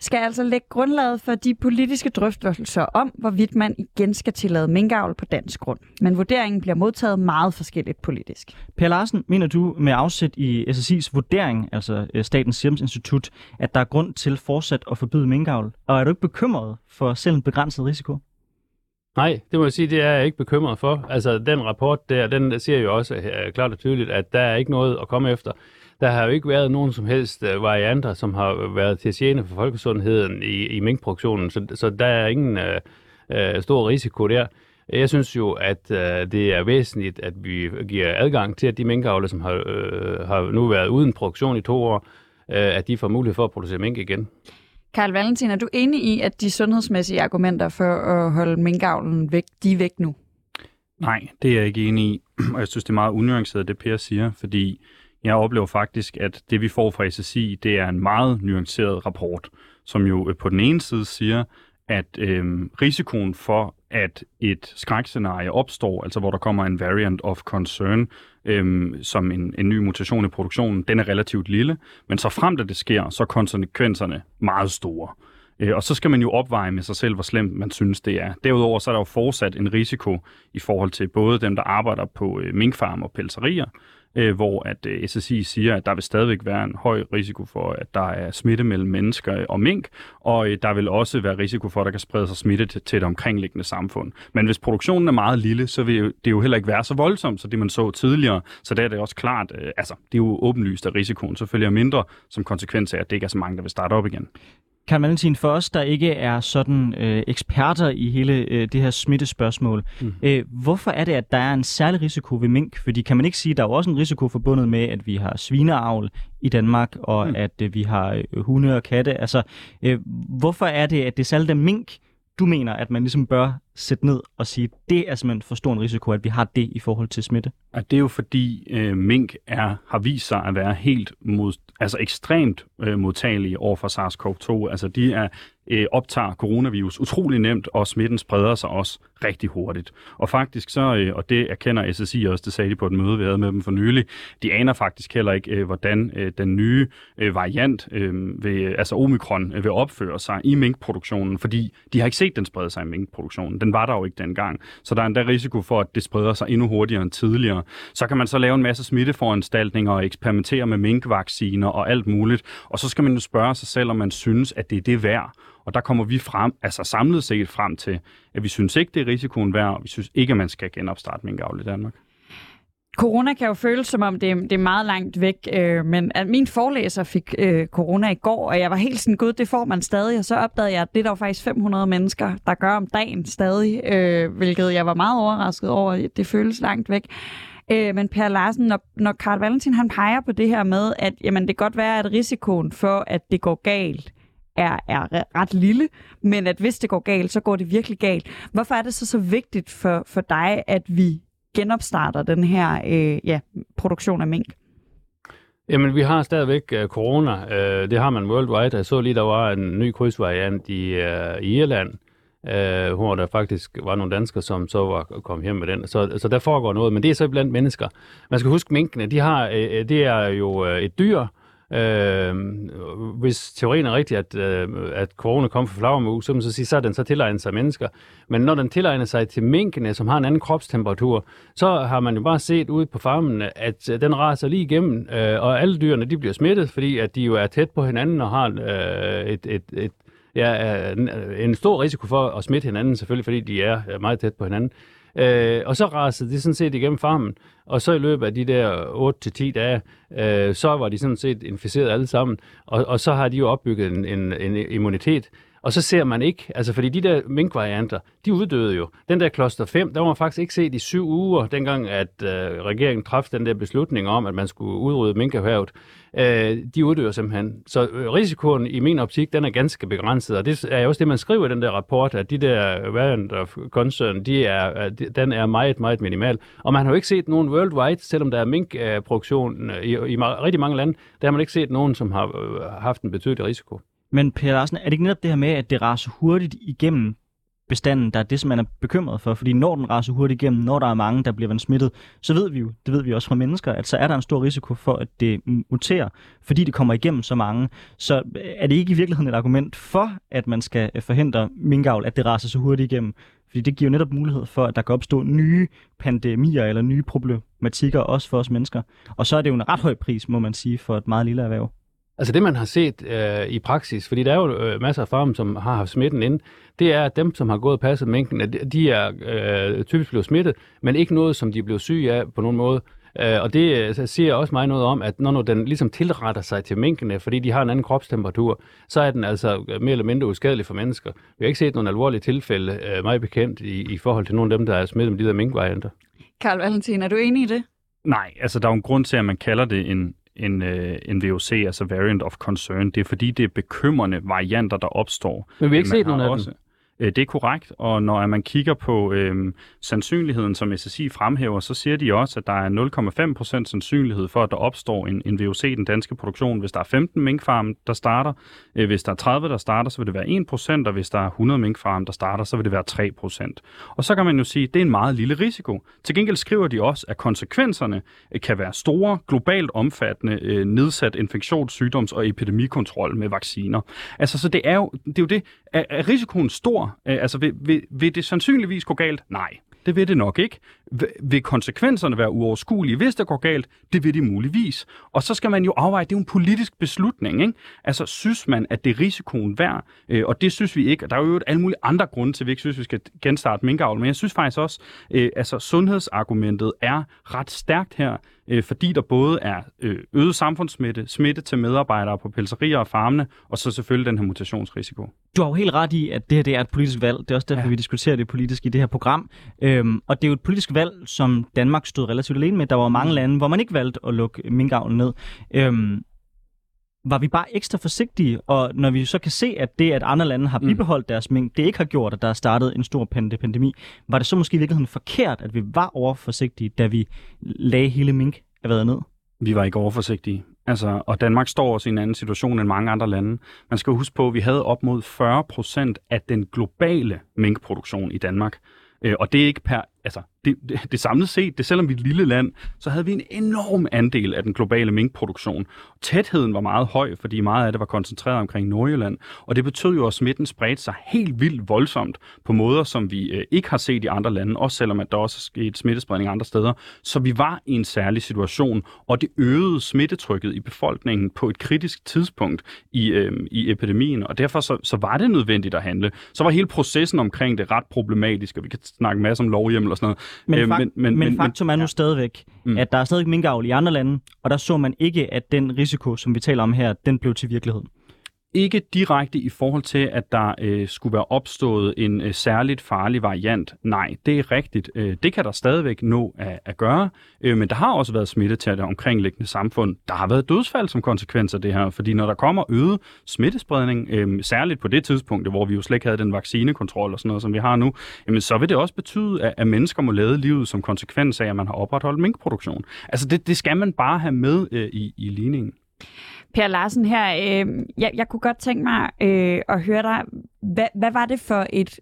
[SPEAKER 2] skal altså lægge grundlaget for de politiske drøftelser om, hvorvidt man igen skal tillade minkavl på dansk grund. Men vurderingen bliver modtaget meget forskelligt politisk.
[SPEAKER 1] Per Larsen, mener du med afsæt i SSI's vurdering, altså øh, Statens Serum Institut, at der er grund til fortsat at forbyde minkavl? Og er du ikke bekymret for selv en begrænset risiko?
[SPEAKER 4] Nej, det må jeg sige, det er jeg ikke bekymret for. Altså, den rapport der, den siger jo også uh, klart og tydeligt, at der er ikke noget at komme efter. Der har jo ikke været nogen som helst uh, varianter, som har været til tjene for folkesundheden i, i minkproduktionen, så, så der er ingen uh, uh, stor risiko der. Jeg synes jo, at øh, det er væsentligt, at vi giver adgang til, at de minkavle, som har, øh, har nu været uden produktion i to år, øh, at de får mulighed for at producere mink igen.
[SPEAKER 2] Karl Valentin, er du enig i, at de sundhedsmæssige argumenter for at holde minkavlen væk, de er væk nu?
[SPEAKER 3] Nej, det er jeg ikke enig i, og jeg synes, det er meget unuanceret, det Per siger, fordi jeg oplever faktisk, at det vi får fra SSI, det er en meget nuanceret rapport, som jo øh, på den ene side siger, at øh, risikoen for, at et skrækscenarie opstår, altså hvor der kommer en variant of concern, øhm, som en, en ny mutation i produktionen, den er relativt lille, men så frem til det sker, så er konsekvenserne meget store. Øh, og så skal man jo opveje med sig selv, hvor slemt man synes, det er. Derudover så er der jo fortsat en risiko i forhold til både dem, der arbejder på øh, minkfarm og pelserier, øh, hvor at øh, SSI siger, at der vil stadigvæk være en høj risiko for, at der er smitte mellem mennesker og mink, og øh, der vil også være risiko for, at der kan sprede sig smitte til, til et omkringliggende samfund. Men hvis produktionen er meget lille, så vil det jo heller ikke være så voldsomt, som det man så tidligere. Så der er det også klart, øh, altså det er jo åbenlyst, at risikoen selvfølgelig er mindre som konsekvens af, at det ikke er så mange, der vil starte op igen.
[SPEAKER 1] Karl Valentin, for os, der ikke er sådan øh, eksperter i hele øh, det her smittespørgsmål, mm. øh, hvorfor er det, at der er en særlig risiko ved mink? Fordi kan man ikke sige, at der er jo også en risiko forbundet med, at vi har svineavl i Danmark, og mm. at øh, vi har øh, hunde og katte? Altså, øh, hvorfor er det, at det er særligt mink, du mener, at man ligesom bør sætte ned og sige, at det er simpelthen for stor en risiko, at vi har det i forhold til smitte?
[SPEAKER 3] Og det er jo fordi øh, mink er, har vist sig at være helt mod, altså ekstremt øh, modtagelige over for SARS-CoV-2. Altså de er øh, optager coronavirus utrolig nemt, og smitten spreder sig også rigtig hurtigt. Og faktisk så, øh, og det erkender SSI også, det sagde de på et møde, vi havde med dem for nylig, de aner faktisk heller ikke, øh, hvordan øh, den nye øh, variant, øh, ved, altså omikron, øh, vil opføre sig i minkproduktionen, fordi de har ikke set den sprede sig i minkproduktionen. Den var der jo ikke dengang. Så der er endda risiko for, at det spreder sig endnu hurtigere end tidligere. Så kan man så lave en masse smitteforanstaltninger og eksperimentere med minkvacciner og alt muligt. Og så skal man jo spørge sig selv, om man synes, at det er det værd. Og der kommer vi frem, altså samlet set frem til, at vi synes ikke, det er risikoen værd, og vi synes ikke, at man skal genopstarte minkavl i Danmark.
[SPEAKER 2] Corona kan jo føles som om, det er, det er meget langt væk, øh, men at min forelæser fik øh, corona i går, og jeg var helt sådan, gud, det får man stadig, og så opdagede jeg, at det er der faktisk 500 mennesker, der gør om dagen stadig, øh, hvilket jeg var meget overrasket over, det føles langt væk. Øh, men Per Larsen, når, når Karl Valentin han peger på det her med, at jamen, det kan godt være, at risikoen for, at det går galt, er, er ret lille, men at hvis det går galt, så går det virkelig galt. Hvorfor er det så så vigtigt for, for dig, at vi genopstarter den her øh, ja, produktion af mink?
[SPEAKER 4] Jamen, vi har stadigvæk uh, corona. Uh, det har man worldwide. Jeg så lige, der var en ny krydsvariant i, uh, i Irland, uh, hvor der faktisk var nogle danskere, som så var kommet hjem med den. Så, så der foregår noget, men det er så blandt mennesker. Man skal huske, minkene, de har, uh, det er jo uh, et dyr, Øh, hvis teorien er rigtig, at, øh, at corona kom fra flagermus, så, man så, sige, så er den så tilegnet sig mennesker. Men når den tilegner sig til minkene, som har en anden kropstemperatur, så har man jo bare set ude på farmen, at øh, den raser lige igennem, øh, og alle dyrene de bliver smittet, fordi at de jo er tæt på hinanden og har øh, et, et, et, ja, øh, øh, en stor risiko for at smitte hinanden, selvfølgelig fordi de er meget tæt på hinanden. Øh, og så rasede de sådan set igennem farmen, og så i løbet af de der 8-10 dage, øh, så var de sådan set inficeret alle sammen, og, og så har de jo opbygget en, en, en immunitet, og så ser man ikke, altså fordi de der minkvarianter, de uddøde jo. Den der kloster 5, der var man faktisk ikke set i syv uger, dengang at øh, regeringen træffede den der beslutning om, at man skulle udrydde minkerhvervet. Øh, de uddør simpelthen. Så øh, risikoen i min optik, den er ganske begrænset, og det er også det, man skriver i den der rapport, at de der variant of concern, de er, øh, den er meget, meget minimal. Og man har jo ikke set nogen worldwide, selvom der er minkproduktion øh, i, i rigtig mange lande, der har man ikke set nogen, som har haft en betydelig risiko.
[SPEAKER 1] Men Per Larsen, er det ikke netop det her med, at det raser hurtigt igennem bestanden, der er det, som man er bekymret for? Fordi når den raser hurtigt igennem, når der er mange, der bliver smittet, så ved vi jo, det ved vi også fra mennesker, at så er der en stor risiko for, at det muterer, fordi det kommer igennem så mange. Så øh, er det ikke i virkeligheden et argument for, at man skal øh, forhindre minkavl, at det raser så hurtigt igennem? Fordi det giver jo netop mulighed for, at der kan opstå nye pandemier eller nye problematikker, også for os mennesker. Og så er det jo en ret høj pris, må man sige, for et meget lille erhverv.
[SPEAKER 4] Altså det, man har set øh, i praksis, fordi der er jo øh, masser af farme, som har haft smitten inde, det er, at dem, som har gået og passet mængden, at de er øh, typisk blevet smittet, men ikke noget, som de er blevet syge af på nogen måde. Øh, og det øh, siger også mig noget om, at når nu den ligesom tilretter sig til minkene, fordi de har en anden kropstemperatur, så er den altså øh, mere eller mindre uskadelig for mennesker. Vi har ikke set nogen alvorlige tilfælde, øh, meget bekendt, i, i forhold til nogle af dem, der er smittet med de der minkvarianter.
[SPEAKER 2] Karl Valentin, er du enig i det?
[SPEAKER 3] Nej, altså der er jo en grund til, at man kalder det en, en, øh, en VOC, altså Variant of Concern. Det er fordi, det er bekymrende varianter, der opstår.
[SPEAKER 4] Men vi har ikke
[SPEAKER 3] Man
[SPEAKER 4] set nogen af
[SPEAKER 3] også,
[SPEAKER 4] dem.
[SPEAKER 3] Øh, det er korrekt, og når man kigger på øh, sandsynligheden, som SSI fremhæver, så siger de også, at der er 0,5% sandsynlighed for, at der opstår en, en VOC i den danske produktion. Hvis der er 15 minkfarme, der starter, øh, hvis der er 30, der starter, så vil det være 1%, og hvis der er 100 minkfarme, der starter, så vil det være 3%. Og så kan man jo sige, at det er en meget lille risiko. Til gengæld skriver de også, at konsekvenserne øh, kan være store, globalt omfattende, øh, nedsat infektions-, sygdoms- og epidemikontrol med vacciner. Altså, så det er jo det. Er jo det. Er, er risikoen stor? Øh, altså, vil, vil, vil det sandsynligvis gå galt? Nej. Det vil det nok ikke. Vil- konsekvenserne være uoverskuelige, hvis det går galt? Det vil de muligvis. Og så skal man jo afveje, det er jo en politisk beslutning. Ikke? Altså, synes man, at det er risikoen værd? Øh, og det synes vi ikke. Og der er jo alle mulige andre grunde til, at vi ikke synes, vi skal genstarte minkavl. Men jeg synes faktisk også, øh, altså sundhedsargumentet er ret stærkt her, øh, fordi der både er øh, øget samfundssmitte, smitte til medarbejdere på pelserier og farmene, og så selvfølgelig den her mutationsrisiko.
[SPEAKER 1] Du har jo helt ret i, at det her det er et politisk valg. Det er også derfor, ja.
[SPEAKER 3] Ja.
[SPEAKER 1] vi diskuterer det politisk i det her program. Øhm, og det er jo et politisk valg, som Danmark stod relativt alene med. Der var mange lande, hvor man ikke valgte at lukke minkavlen ned. Øhm, var vi bare ekstra forsigtige, og når vi så kan se, at det, at andre lande har
[SPEAKER 3] Mm.
[SPEAKER 1] bibeholdt deres mink, det ikke har gjort, at der er startet en stor pande- pandemi, var det så måske i virkeligheden forkert, at vi var overforsigtige, da vi lagde hele mink været ned?
[SPEAKER 3] Vi var ikke overforsigtige. Altså, og Danmark står også i en anden situation end mange andre lande. Man skal huske på, at vi havde op mod 40 procent af den globale minkproduktion i Danmark. Øh, og det er ikke per, altså, det, det, det samlet set, det selvom vi er et lille land, så havde vi en enorm andel af den globale minkproduktion. Tætheden var meget høj, fordi meget af det var koncentreret omkring Nordjylland, og det betød jo, at smitten spredte sig helt vildt voldsomt på måder, som vi øh, ikke har set i andre lande, også selvom at der også er sket smittespredning andre steder. Så vi var i en særlig situation, og det øgede smittetrykket i befolkningen på et kritisk tidspunkt i, øh, i epidemien, og derfor så, så var det nødvendigt at handle. Så var hele processen omkring det ret problematisk, og vi kan snakke masser om lovhjemmel og sådan noget.
[SPEAKER 1] Men,
[SPEAKER 3] Øh,
[SPEAKER 1] fak- men, men, men faktum er nu
[SPEAKER 3] ja.
[SPEAKER 1] stadigvæk,
[SPEAKER 3] mm.
[SPEAKER 1] at der er stadig minkavl i andre lande, og der så man ikke, at den risiko, som vi taler om her, den blev til virkelighed.
[SPEAKER 3] Ikke direkte i forhold til, at der øh, skulle være opstået en øh, særligt farlig variant. Nej, det er rigtigt. Øh, det kan der stadigvæk nå at, at gøre, øh, men der har også været smitte til det omkringliggende samfund. Der har været dødsfald som konsekvens af det her, fordi når der kommer øget smittespredning, øh, særligt på det tidspunkt, hvor vi jo slet ikke havde den vaccinekontrol og sådan noget, som vi har nu, jamen, så vil det også betyde, at, at mennesker må lade livet som konsekvens af, at man har opretholdt minkproduktion. Altså det, det skal man bare have med øh, i, i ligningen.
[SPEAKER 2] Per Larsen her, øh, jeg, jeg kunne godt tænke mig øh, at høre dig, hvad, hvad var det for et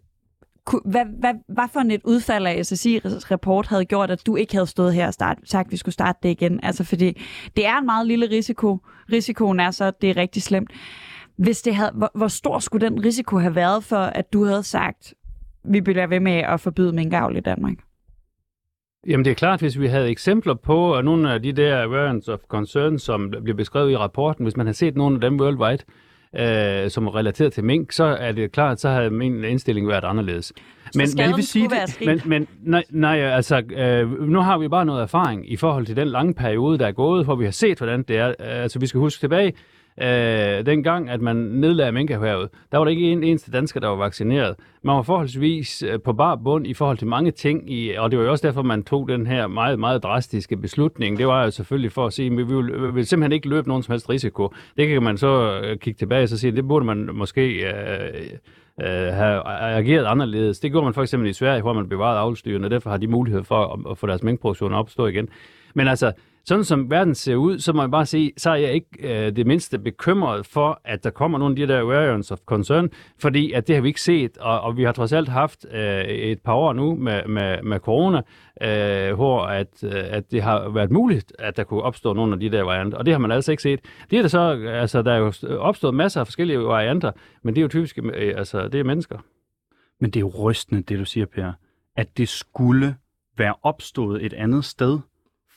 [SPEAKER 2] hvad, hvad, hvad for et udfald af SSI rapport havde gjort, at du ikke havde stået her og start, sagt, at vi skulle starte det igen? Altså, fordi det er en meget lille risiko. Risikoen er så, at det er rigtig slemt. Hvis det havde, hvor, hvor stor skulle den risiko have været for, at du havde sagt, vi bliver ved med at forbyde minkavl i Danmark?
[SPEAKER 4] Jamen det er klart, hvis vi havde eksempler på at nogle af de der variants of concern, som bliver beskrevet i rapporten, hvis man har set nogle af dem worldwide, øh, som er relateret til mink, så er det klart, så havde min indstilling været anderledes.
[SPEAKER 2] Men, skaden
[SPEAKER 3] vil sige, det-.
[SPEAKER 4] Men, men nej, nej, altså, øh, nu har vi bare noget erfaring i forhold til den lange periode, der er gået, hvor vi har set, hvordan det er. Altså, vi skal huske tilbage, øh, dengang, at man nedlagde minkerhvervet, der var der ikke en eneste dansker, der var vaccineret. Man var forholdsvis øh, på bar bund i forhold til mange ting, i, og det var jo også derfor, man tog den her meget, meget drastiske beslutning. Det var jo selvfølgelig for at sige, at vi vil, vi vil simpelthen ikke løbe nogen som helst risiko. Det kan man så øh, kigge tilbage og så sige, det burde man måske... Øh, øh, have ageret anderledes. Det gjorde man for eksempel i Sverige, hvor man bevarede avlstyrene, og derfor har de mulighed for at, at få deres minkproduktion op og stå igen. Men altså, sådan som verden ser ud, så må jeg bare sige, så er jeg ikke øh, det mindste bekymret for, at der kommer nogle af de der variants of concern, fordi at det har vi ikke set, og, og vi har trods alt haft øh, et par år nu med, med, med corona, øh, hvor at, øh, at det har været muligt, at der kunne opstå nogle af de der varianter, og det har man altså ikke set. Det er der så, altså der er jo opstået masser af forskellige varianter, men det er jo typisk, øh, altså det er mennesker.
[SPEAKER 3] Men det er jo rystende, det du siger, Per, at det skulle være opstået et andet sted,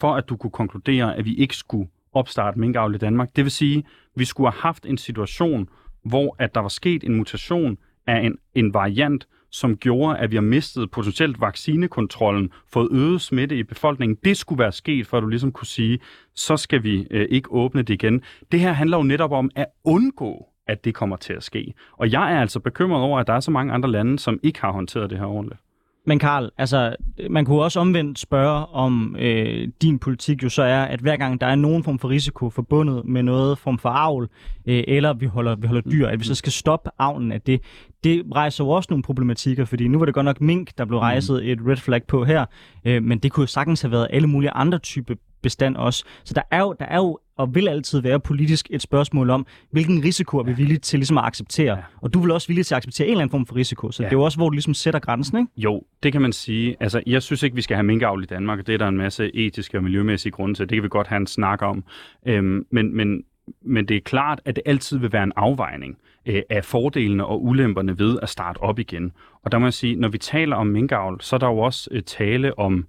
[SPEAKER 3] for at du kunne konkludere, at vi ikke skulle opstarte minkavl i Danmark. Det vil sige, at vi skulle have haft en situation, hvor at der var sket en mutation af en, en variant, som gjorde, at vi har mistet potentielt vaccinekontrollen, fået øget smitte i befolkningen. Det skulle være sket, for at du ligesom kunne sige, så skal vi øh, ikke åbne det igen. Det her handler jo netop om at undgå, at det kommer til at ske. Og jeg er altså bekymret over, at der er så mange andre lande, som ikke har håndteret det her ordentligt.
[SPEAKER 1] Men Karl, altså, man kunne også omvendt spørge, om øh, din politik jo så er, at hver gang der er nogen form for risiko forbundet med noget form for avl, øh, eller vi holder, vi holder dyr, at vi så skal stoppe avlen af det. Det rejser jo også nogle problematikker, fordi nu var det godt nok mink, der blev rejset et red flag på her, øh, men det kunne jo sagtens have været alle mulige andre typer bestand også. Så der er jo, der er jo og vil altid være politisk et spørgsmål om, hvilken risiko er vi villige til ligesom at acceptere. Ja. Og du vil også villig til at acceptere en eller anden form for risiko. Så ja. det er jo også, hvor du ligesom sætter grænsen, ikke?
[SPEAKER 3] Jo, det kan man sige. Altså, jeg synes ikke, vi skal have minkavl i Danmark, og det er der en masse etiske og miljømæssige grunde til. Det kan vi godt have en snak om. Øhm, men, men, men det er klart, at det altid vil være en afvejning øh, af fordelene og ulemperne ved at starte op igen. Og der må jeg sige, når vi taler om minkavl, så er der jo også øh, tale om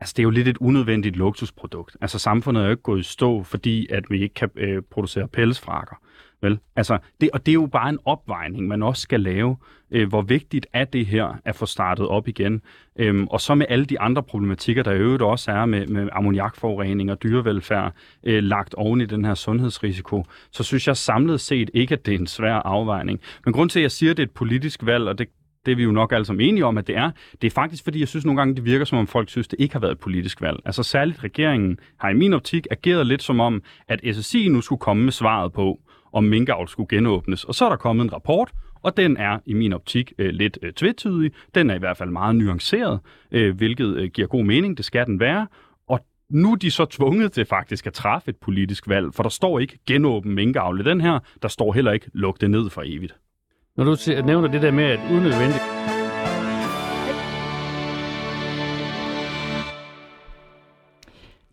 [SPEAKER 3] Altså, det er jo lidt et unødvendigt luksusprodukt. Altså, samfundet er jo ikke gået i stå, fordi at vi ikke kan øh, producere pelsfrakker. Vel? Altså, det, og det er jo bare en opvejning, man også skal lave. Øh, hvor vigtigt er det her at få startet op igen? Øhm, og så med alle de andre problematikker, der i øvrigt også er med, med ammoniakforurening og dyrevelfærd øh, lagt oven i den her sundhedsrisiko, så synes jeg samlet set ikke, at det er en svær afvejning. Men grund til, at jeg siger, at det er et politisk valg, og det det er vi jo nok alle sammen enige om, at det er. Det er faktisk, fordi jeg synes nogle gange, det virker som om folk synes, det ikke har været et politisk valg. Altså særligt regeringen har i min optik ageret lidt som om, at SSI nu skulle komme med svaret på, om minkavl skulle genåbnes. Og så er der kommet en rapport, og den er i min optik øh, lidt øh, tvetydig. Den er i hvert fald meget nuanceret, øh, hvilket øh, giver god mening. Det skal den være. Og nu er de så tvunget til faktisk at træffe et politisk valg, for der står ikke genåbne minkavl i den her. Der står heller ikke luk det ned for evigt.
[SPEAKER 4] Når du nævner det der med, at unødvendigt...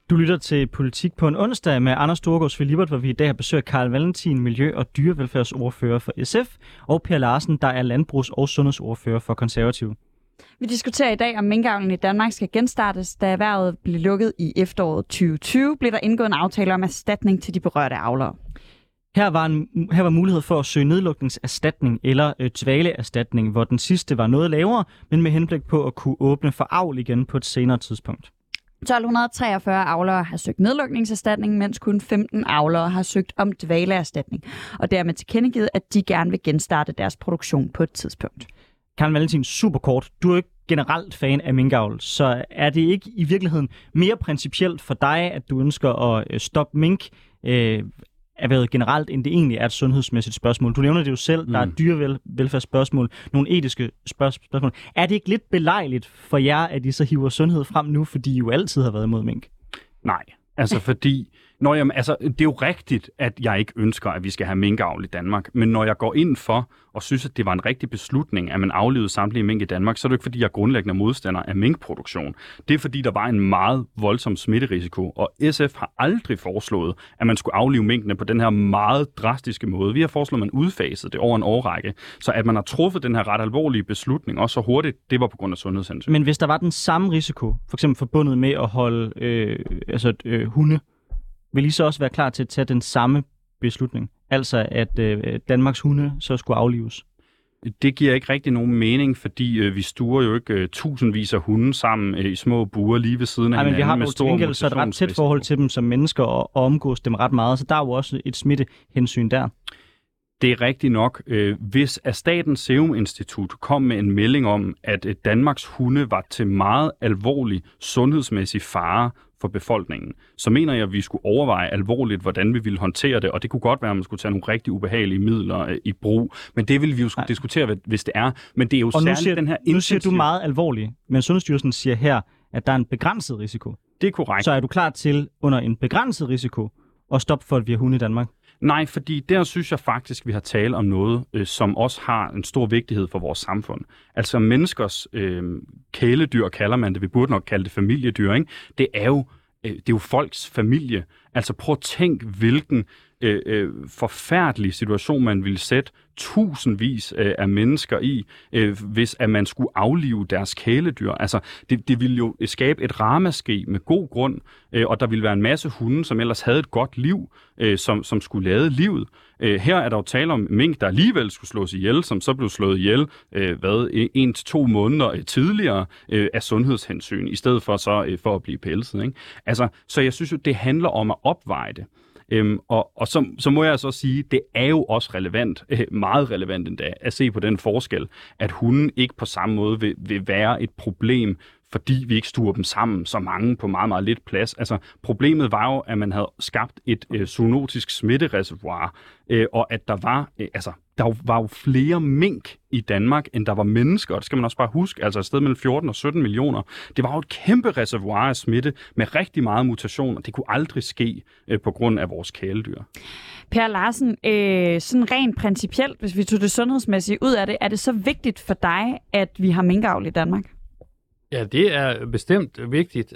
[SPEAKER 1] Du lytter til Politik på en onsdag med Anders Storgårds Filibert, hvor vi i dag har besøg af Karl Valentin, Miljø- og Dyrevelfærdsordfører for SF, og Per Larsen, der er landbrugs- og sundhedsordfører for Konservativ.
[SPEAKER 2] Vi diskuterer i dag, om minkavlen i Danmark skal genstartes. Da erhvervet blev lukket i efteråret 2020, blev der indgået en aftale om erstatning til de berørte avlere.
[SPEAKER 1] Her var, en, her var mulighed for at søge nedlukningserstatning eller øh, dvaleerstatning, hvor den sidste var noget lavere, men med henblik på at kunne åbne for avl igen på et senere tidspunkt.
[SPEAKER 2] 1243 avlere har søgt nedlukningserstatning, mens kun 15 avlere har søgt om dvaleerstatning, og dermed tilkendegivet, at de gerne vil genstarte deres produktion på et tidspunkt.
[SPEAKER 1] Karen Valentin, super kort. Du er ikke generelt fan af minkavl, så er det ikke i virkeligheden mere principielt for dig, at du ønsker at øh, stoppe mink, øh, erhvervet generelt, end det egentlig er et sundhedsmæssigt spørgsmål. Du nævner det jo selv, mm. der er mm. dyrevelfærdsspørgsmål, nogle etiske spørgsmål. Er det ikke lidt belejligt for jer, at I så hiver sundhed frem nu, fordi I jo altid har været imod mink?
[SPEAKER 3] Nej, altså fordi Nå, jamen, altså, det er jo rigtigt, at jeg ikke ønsker, at vi skal have minkavl i Danmark. Men når jeg går ind for og synes, at det var en rigtig beslutning, at man aflevede samtlige mink i Danmark, så er det ikke, fordi jeg er grundlæggende modstander af minkproduktion. Det er, fordi der var en meget voldsom smitterisiko, og SF har aldrig foreslået, at man skulle aflive minkene på den her meget drastiske måde. Vi har foreslået, at man udfasede det over en årrække, så at man har truffet den her ret alvorlige beslutning, også så hurtigt, det var på grund af sundhedshensyn.
[SPEAKER 1] Men hvis der var den samme risiko, for eksempel forbundet med at holde øh, altså, øh, hunde vil I så også være klar til at tage den samme beslutning? Altså at øh, Danmarks hunde så skulle aflives?
[SPEAKER 3] Det giver ikke rigtig nogen mening, fordi øh, vi stuer jo ikke øh, tusindvis af hunde sammen øh, i små buer lige ved siden af hinanden.
[SPEAKER 1] men vi har jo til gengæld så et ret tæt forhold til dem som mennesker og, og omgås dem ret meget, så der er jo også et smittehensyn der.
[SPEAKER 3] Det er rigtigt nok. Øh, hvis af Statens Serum Institut kom med en melding om, at øh, Danmarks hunde var til meget alvorlig sundhedsmæssig fare for befolkningen, så mener jeg, at vi skulle overveje alvorligt, hvordan vi ville håndtere det, og det kunne godt være, at man skulle tage nogle rigtig ubehagelige midler øh, i brug, men det ville vi jo skulle diskutere, hvis det er. Men det er jo og særligt siger, den her
[SPEAKER 1] Nu siger du meget alvorligt, men Sundhedsstyrelsen siger her, at der er en begrænset risiko.
[SPEAKER 3] Det er korrekt.
[SPEAKER 1] Så er du klar til, under en begrænset risiko, at stoppe for, at vi har hunde i Danmark?
[SPEAKER 3] Nej, fordi der synes jeg faktisk, vi har tale om noget, øh, som også har en stor vigtighed for vores samfund. Altså menneskers øh, kæledyr, kalder man det. Vi burde nok kalde det familiedyr. Ikke? Det er jo øh, det er jo folks familie. Altså prøv at tænk, hvilken øh, øh, forfærdelig situation, man ville sætte tusindvis øh, af mennesker i, øh, hvis at man skulle aflive deres kæledyr. Altså, det, det ville jo skabe et ramaskrig med god grund, øh, og der ville være en masse hunde, som ellers havde et godt liv, øh, som, som skulle lade livet. Øh, her er der jo tale om mink, der alligevel skulle slås ihjel, som så blev slået ihjel, øh, hvad, e, en til to måneder øh, tidligere øh, af sundhedshensyn, i stedet for så øh, for at blive pelset. Ikke? Altså, så jeg synes jo, det handler om at opveje det. Øhm, og og så, så må jeg så sige, det er jo også relevant, øh, meget relevant endda, at se på den forskel, at hunden ikke på samme måde vil, vil være et problem fordi vi ikke stuer dem sammen så mange på meget, meget lidt plads. Altså, problemet var jo, at man havde skabt et øh, zoonotisk smittereservoir, øh, og at der var, øh, altså, der var jo flere mink i Danmark, end der var mennesker, og det skal man også bare huske, altså et sted mellem 14 og 17 millioner. Det var jo et kæmpe reservoir af smitte med rigtig meget mutation, og det kunne aldrig ske øh, på grund af vores kæledyr.
[SPEAKER 2] Per Larsen, øh, sådan rent principielt, hvis vi tog det sundhedsmæssigt ud af det, er det så vigtigt for dig, at vi har minkavl i Danmark?
[SPEAKER 4] Ja, det er bestemt vigtigt,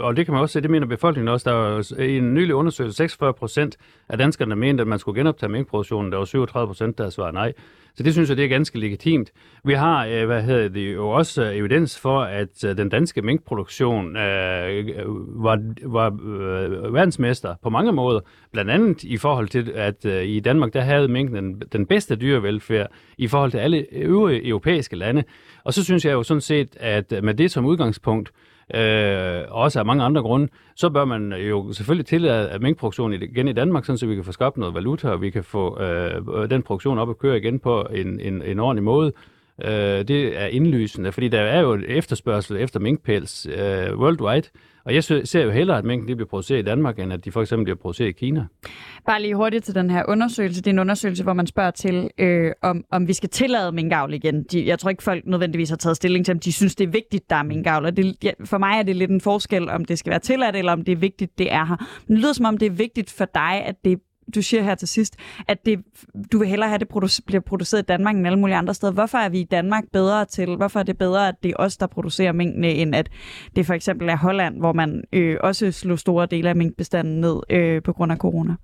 [SPEAKER 4] og det kan man også se, det mener befolkningen også. Der var i en nylig undersøgelse 46 procent af danskerne, der mente, at man skulle genoptage minkproduktionen. Der var 37 procent, der svarede nej. Så det synes jeg, det er ganske legitimt. Vi har øh, hvad hedder det, jo også øh, evidens for, at øh, den danske minkproduktion øh, øh var, var øh, verdensmester på mange måder. Blandt andet i forhold til, at øh, i Danmark, der havde minken den, den bedste dyrevelfærd i forhold til alle øvrige europæiske lande. Og så synes jeg jo sådan set, at øh, med det som udgangspunkt, øh, også af mange andre grunde, så bør man jo selvfølgelig tillade at minkproduktion igen i Danmark, sådan så vi kan få skabt noget valuta, og vi kan få øh, den produktion op at køre igen på en, en, en ordentlig måde. Øh, det er indlysende, fordi der er jo et efterspørgsel efter minkpels øh, worldwide, og jeg ser jo hellere, at mængden bliver produceret i Danmark, end at de for eksempel bliver produceret i Kina.
[SPEAKER 2] Bare lige hurtigt til den her undersøgelse. Det er en undersøgelse, hvor man spørger til, øh, om, om vi skal tillade minkavl igen. De, jeg tror ikke, folk nødvendigvis har taget stilling til, om de synes, det er vigtigt, der er minkavl. Og det, ja, for mig er det lidt en forskel, om det skal være tilladt, eller om det er vigtigt, det er her. Men det lyder som om, det er vigtigt for dig, at det du siger her til sidst, at det, du vil hellere have, at det produ- bliver produceret i Danmark end alle mulige andre steder. Hvorfor er vi i Danmark bedre til, hvorfor er det bedre, at det er os, der producerer minkene, end at det for eksempel er Holland, hvor man øh, også slog store dele af minkbestanden ned øh, på grund af corona?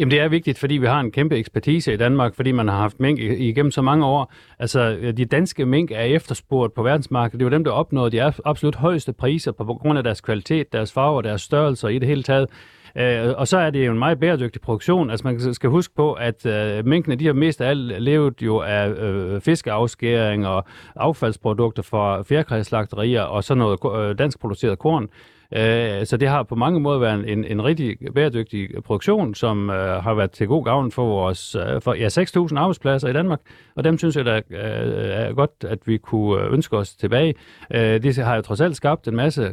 [SPEAKER 4] Jamen det er vigtigt, fordi vi har en kæmpe ekspertise i Danmark, fordi man har haft mink igennem så mange år. Altså øh, de danske mink er efterspurgt på verdensmarkedet. Det er jo dem, der opnåede de absolut højeste priser på grund af deres kvalitet, deres farver, deres størrelser i det hele taget. Øh, og så er det jo en meget bæredygtig produktion. Altså man skal huske på, at øh, minkene de har mest af alt levet jo af øh, fiskeafskæring og affaldsprodukter fra fjerkræslagterier og så noget øh, dansk produceret korn. Øh, så det har på mange måder været en, en rigtig bæredygtig produktion, som øh, har været til god gavn for vores øh, for, ja, 6.000 arbejdspladser i Danmark, og dem synes jeg da er godt, at vi kunne ønske os tilbage. Det har jo trods alt skabt en masse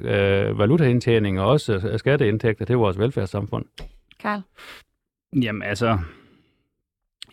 [SPEAKER 4] valutaindtjening og også skatteindtægter til vores velfærdssamfund.
[SPEAKER 2] Karl?
[SPEAKER 3] Jamen altså,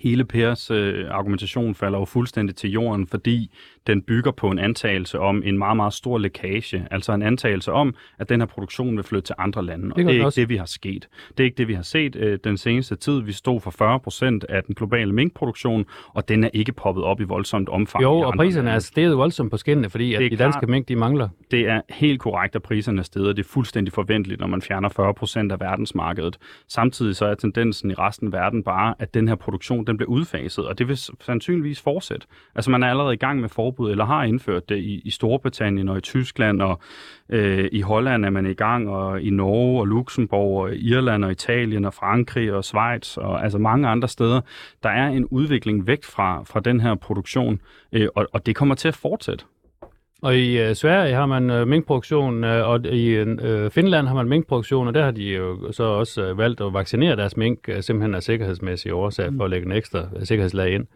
[SPEAKER 3] hele Pers øh, argumentation falder jo fuldstændig til jorden, fordi den bygger på en antagelse om en meget, meget stor lækage. Altså en antagelse om, at den her produktion vil flytte til andre lande. Og det, det er ikke også. det, vi har sket. Det er ikke det, vi har set øh, den seneste tid. Vi stod for 40 procent af den globale minkproduktion, og den er ikke poppet op i voldsomt omfang.
[SPEAKER 4] Jo, og priserne lande. er steget voldsomt på skinnene, fordi at de danske klart, mink, de mangler.
[SPEAKER 3] Det er helt korrekt, at priserne er steget. Det er fuldstændig forventeligt, når man fjerner 40 procent af verdensmarkedet. Samtidig så er tendensen i resten af verden bare, at den her produktion den bliver udfaset, og det vil sandsynligvis fortsætte. Altså man er allerede i gang med for forbud, eller har indført det i, i Storbritannien og i Tyskland, og øh, i Holland er man i gang, og i Norge og Luxembourg, og Irland og Italien og Frankrig og Schweiz, og altså mange andre steder. Der er en udvikling væk fra, fra den her produktion, øh, og, og det kommer til at fortsætte.
[SPEAKER 4] Og i øh, Sverige har man øh, minkproduktion, øh, og i øh, øh Finland har man minkproduktion, og der har de jo så også øh, valgt at vaccinere deres mink, øh, simpelthen af sikkerhedsmæssige årsager, for at lægge en ekstra øh, sikkerhedslag ind.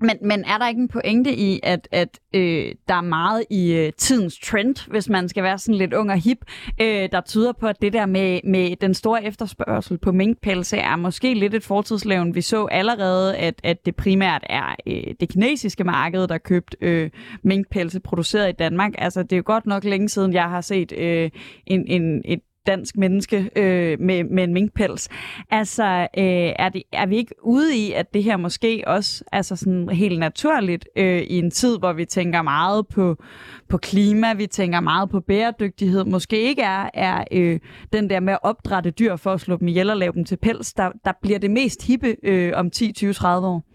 [SPEAKER 2] Men, men er der ikke en pointe i, at, at øh, der er meget i øh, tidens trend, hvis man skal være sådan lidt ung og hip, øh, der tyder på, at det der med, med den store efterspørgsel på minkpelse er måske lidt et fortidslevn. Vi så allerede, at, at det primært er øh, det kinesiske marked, der købt øh, minkpelse produceret i Danmark. Altså, det er jo godt nok længe siden, jeg har set øh, en, en, et dansk menneske øh, med, med en minkpels. Altså, øh, er, det, er vi ikke ude i, at det her måske også altså sådan helt naturligt øh, i en tid, hvor vi tænker meget på, på klima, vi tænker meget på bæredygtighed, måske ikke er, er øh, den der med at opdrætte dyr for at slå dem ihjel og lave dem til pels, der, der bliver det mest hippe øh, om 10, 20, 30 år?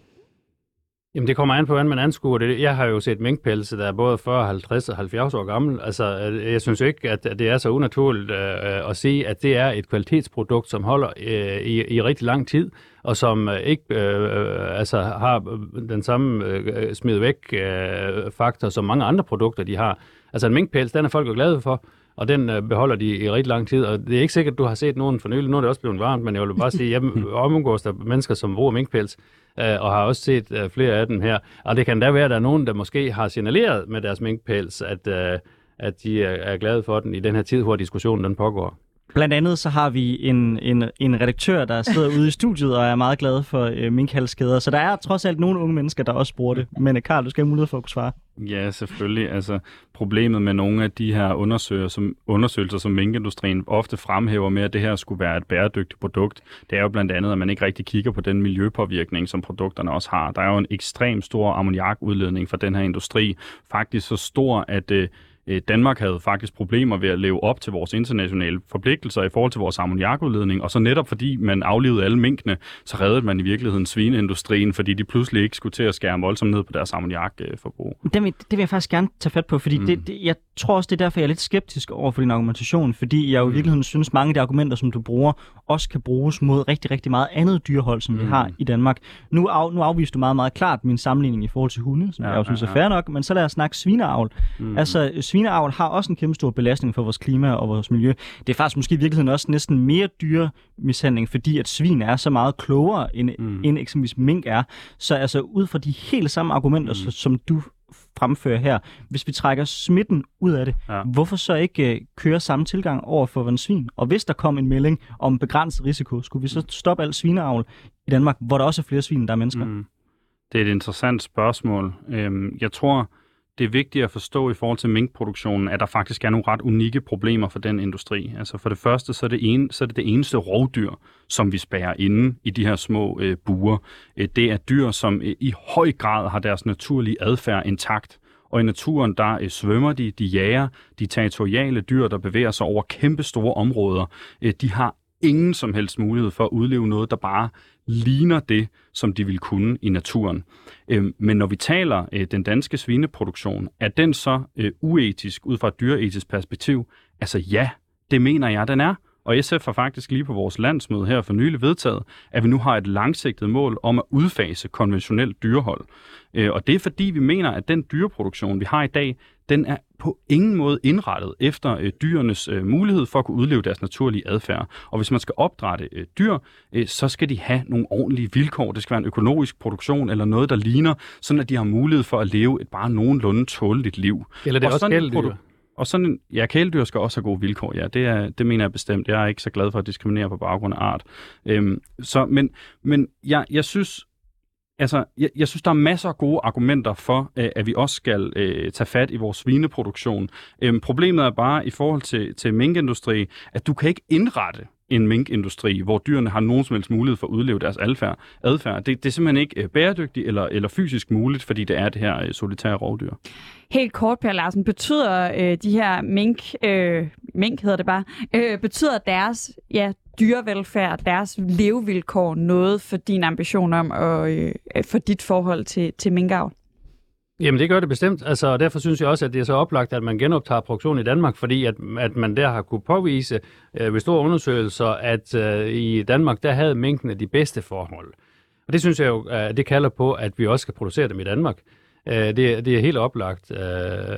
[SPEAKER 4] Jamen det kommer an på, hvordan man anskuer det. Jeg har jo set minkpelse, der er både 40, 50 og 70 år gammel. Altså, øh, jeg synes ikke, at det er så unaturligt øh, at sige, at det er et kvalitetsprodukt, som holder øh, i, i rigtig lang tid, og som øh, ikke øh, altså, har den samme øh, smid væk øh, faktor, som mange andre produkter, de har. Altså en minkpels, den er folk jo glade for og den øh, beholder de i rigtig lang tid. Og det er ikke sikkert, at du har set nogen for nylig. Nu er det også blevet varmt, men jeg vil bare sige, at jeg [laughs] omgås der mennesker, som bruger minkpels, øh, og har også set øh, flere af dem her. Og det kan da være, at der er nogen, der måske har signaleret med deres minkpels, at, øh, at de er, er glade for den i den her tid, hvor diskussionen den pågår.
[SPEAKER 1] Blandt andet så har vi en, en, en redaktør, der sidder ude i studiet og er meget glad for øh, minkhalskæder. Så der er trods alt nogle unge mennesker, der også bruger det. Men øh, Karl, du skal have mulighed for at kunne svare.
[SPEAKER 3] Ja, selvfølgelig. Altså, problemet med nogle af de her undersøgelser, som, undersøgelser, som minkindustrien ofte fremhæver med, at det her skulle være et bæredygtigt produkt, det er jo blandt andet, at man ikke rigtig kigger på den miljøpåvirkning, som produkterne også har. Der er jo en ekstrem stor ammoniakudledning fra den her industri. Faktisk så stor, at Øh, Danmark havde faktisk problemer ved at leve op til vores internationale forpligtelser i forhold til vores ammoniakudledning, og så netop fordi man aflevede alle minkene, så reddede man i virkeligheden svineindustrien, fordi de pludselig ikke skulle til at skære voldsomt ned på deres ammoniakforbrug.
[SPEAKER 1] Det vil, det vil jeg faktisk gerne tage fat på, fordi mm. det, det, jeg tror også, det er derfor, jeg er lidt skeptisk over for din argumentation, fordi jeg jo i mm. virkeligheden synes, mange af de argumenter, som du bruger, også kan bruges mod rigtig, rigtig meget andet dyrehold, som mm. vi har i Danmark. Nu, af, nu afviste du meget, meget klart min sammenligning i forhold til hunde, som ja, jeg jo synes ja, ja. er fair nok, men så lad os snakke svineavl. Mm. Altså, svineavl har også en kæmpe stor belastning for vores klima og vores miljø. Det er faktisk måske i virkeligheden også næsten mere dyremishandling, fordi at svin er så meget klogere, end, mm. end eksempelvis mink er. Så altså, ud fra de helt samme argumenter, mm. som du fremfører her, hvis vi trækker smitten ud af det, ja. hvorfor så ikke uh, køre samme tilgang over for en svin? Og hvis der kom en melding om begrænset risiko, skulle vi så stoppe al svineavl i Danmark, hvor der også er flere svin, der er mennesker? Mm.
[SPEAKER 3] Det er et interessant spørgsmål. Øhm, jeg tror, det er vigtigt at forstå i forhold til minkproduktionen, at der faktisk er nogle ret unikke problemer for den industri. Altså for det første, så er det, en, så er det det eneste rovdyr, som vi spærrer inde i de her små øh, buer. Øh, det er dyr, som øh, i høj grad har deres naturlige adfærd intakt. Og i naturen, der øh, svømmer de, de jager, de territoriale dyr, der bevæger sig over kæmpe store områder. Øh, de har ingen som helst mulighed for at udleve noget, der bare ligner det, som de vil kunne i naturen. Øhm, men når vi taler øh, den danske svineproduktion, er den så øh, uetisk ud fra et dyreetisk perspektiv? Altså ja, det mener jeg, den er. Og SF har faktisk lige på vores landsmøde her for nylig vedtaget, at vi nu har et langsigtet mål om at udfase konventionelt dyrehold. Øh, og det er fordi, vi mener, at den dyreproduktion, vi har i dag, den er på ingen måde indrettet efter øh, dyrenes øh, mulighed for at kunne udleve deres naturlige adfærd. Og hvis man skal opdrætte øh, dyr, øh, så skal de have nogle ordentlige vilkår. Det skal være en økonomisk produktion eller noget, der ligner, sådan at de har mulighed for at leve et bare nogenlunde tåleligt liv.
[SPEAKER 4] Eller det er og også kæledyr.
[SPEAKER 3] Og sådan en, ja, kæledyr skal også have gode vilkår, ja, det, er, det mener jeg bestemt. Jeg er ikke så glad for at diskriminere på baggrund af art. Øhm, så, men men jeg, jeg synes, Altså, jeg, jeg synes, der er masser af gode argumenter for, øh, at vi også skal øh, tage fat i vores svineproduktion. Øhm, problemet er bare i forhold til, til minkindustri, at du kan ikke indrette en minkindustri, hvor dyrene har nogen som helst mulighed for at udleve deres adfærd. adfærd. Det, det er simpelthen ikke øh, bæredygtigt eller, eller fysisk muligt, fordi det er det her øh, solitære rovdyr.
[SPEAKER 2] Helt kort, Per Larsen, betyder øh, de her mink, øh, mink hedder det bare, øh, betyder deres ja, dyrevelfærd, deres levevilkår noget for din ambition om at øh, for dit forhold til, til minkavl?
[SPEAKER 4] Jamen det gør det bestemt, altså, og derfor synes jeg også, at det er så oplagt, at man genoptager produktion i Danmark, fordi at, at man der har kunne påvise øh, ved store undersøgelser, at øh, i Danmark, der havde minkene de bedste forhold. Og det synes jeg jo, øh, det kalder på, at vi også skal producere dem i Danmark. Øh, det, det er helt oplagt, øh,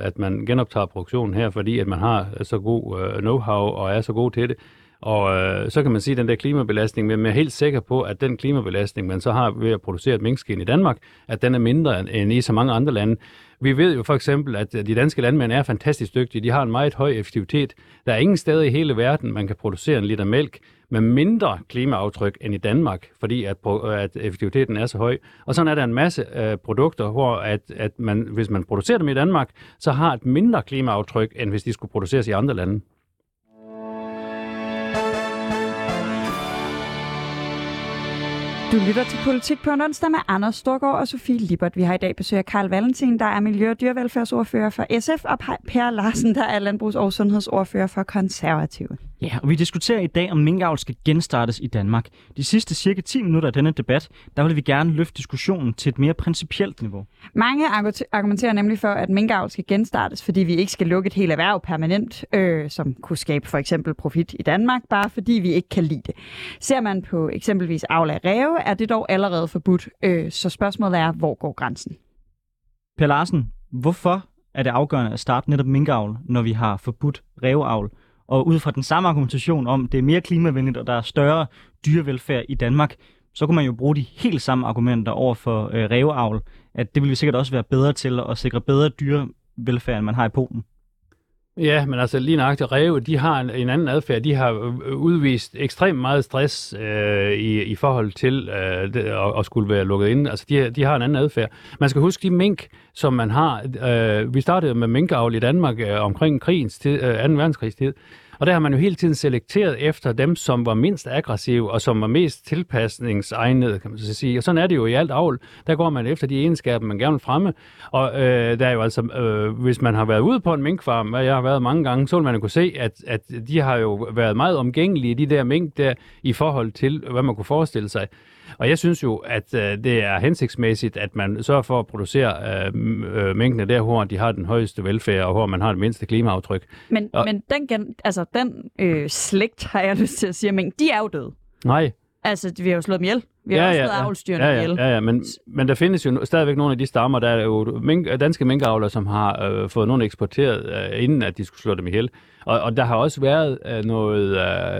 [SPEAKER 4] at man genoptager produktionen her, fordi at man har så god øh, know-how og er så god til det. Og øh, så kan man sige, at den der klimabelastning, men jeg er helt sikker på, at den klimabelastning, man så har ved at producere et i Danmark, at den er mindre end i så mange andre lande. Vi ved jo for eksempel, at øh, de danske landmænd er fantastisk dygtige. De har en meget høj effektivitet. Der er ingen steder i hele verden, man kan producere en liter mælk med mindre klimaaftryk end i Danmark, fordi at, at effektiviteten er så høj. Og sådan er der en masse øh, produkter, hvor at, at man, hvis man producerer dem i Danmark, så har et mindre klimaaftryk, end hvis de skulle produceres i andre lande.
[SPEAKER 2] Du lytter til Politik på en onsdag med Anders Storgård og Sofie Libert. Vi har i dag besøg af Karl Valentin, der er Miljø- og Dyrevelfærdsordfører for SF, og Per Larsen, der er Landbrugs- og Sundhedsordfører for Konservative.
[SPEAKER 1] Ja, og vi diskuterer i dag, om minkavl skal genstartes i Danmark. De sidste cirka 10 minutter af denne debat, der vil vi gerne løfte diskussionen til et mere principielt niveau.
[SPEAKER 2] Mange argumenterer nemlig for, at minkavl skal genstartes, fordi vi ikke skal lukke et helt erhverv permanent, øh, som kunne skabe for eksempel profit i Danmark, bare fordi vi ikke kan lide det. Ser man på eksempelvis avl af ræve, er det dog allerede forbudt. Øh, så spørgsmålet er, hvor går grænsen?
[SPEAKER 1] Per Larsen, hvorfor er det afgørende at starte netop minkavl, når vi har forbudt ræveavl? Og ud fra den samme argumentation om, det er mere klimavenligt, og der er større dyrevelfærd i Danmark, så kunne man jo bruge de helt samme argumenter over for øh, ræveavl, at det ville vi sikkert også være bedre til at sikre bedre dyrevelfærd, end man har i Polen.
[SPEAKER 4] Ja, men altså lige nøjagtigt ræve, de har en, en anden adfærd. De har øh, udvist ekstremt meget stress øh, i, i forhold til øh, det, at, at skulle være lukket inde. Altså de, de har en anden adfærd. Man skal huske de mink, som man har. Øh, vi startede med minkavl i Danmark øh, omkring krigens tid, øh, 2. verdenskrigstid. Og der har man jo hele tiden selekteret efter dem, som var mindst aggressive og som var mest tilpasningsegnede, kan man så sige. Og sådan er det jo i alt avl. Der går man efter de egenskaber, man gerne vil fremme. Og øh, der er jo altså, øh, hvis man har været ude på en minkfarm, hvad jeg har været mange gange, så vil man jo kunne se, at, at de har jo været meget omgængelige, de der mink der, i forhold til, hvad man kunne forestille sig. Og jeg synes jo, at øh, det er hensigtsmæssigt, at man sørger for at producere øh, øh, mængdene der, hvor de har den højeste velfærd, og hvor man har det mindste klimaaftryk.
[SPEAKER 2] Men,
[SPEAKER 4] og,
[SPEAKER 2] men den, gen, altså, den øh, slægt, har jeg lyst til at sige, men de er jo døde.
[SPEAKER 4] Nej.
[SPEAKER 2] Altså, vi har jo slået dem ihjel. Vi har ja, også slået ja, avlstyrene
[SPEAKER 4] ja, ja,
[SPEAKER 2] ihjel.
[SPEAKER 4] Ja, ja, men, men der findes jo stadigvæk nogle af de stammer, der er jo mink, danske minkavlere, som har øh, fået nogle eksporteret, øh, inden at de skulle slå dem ihjel. Og, og der har også været øh, noget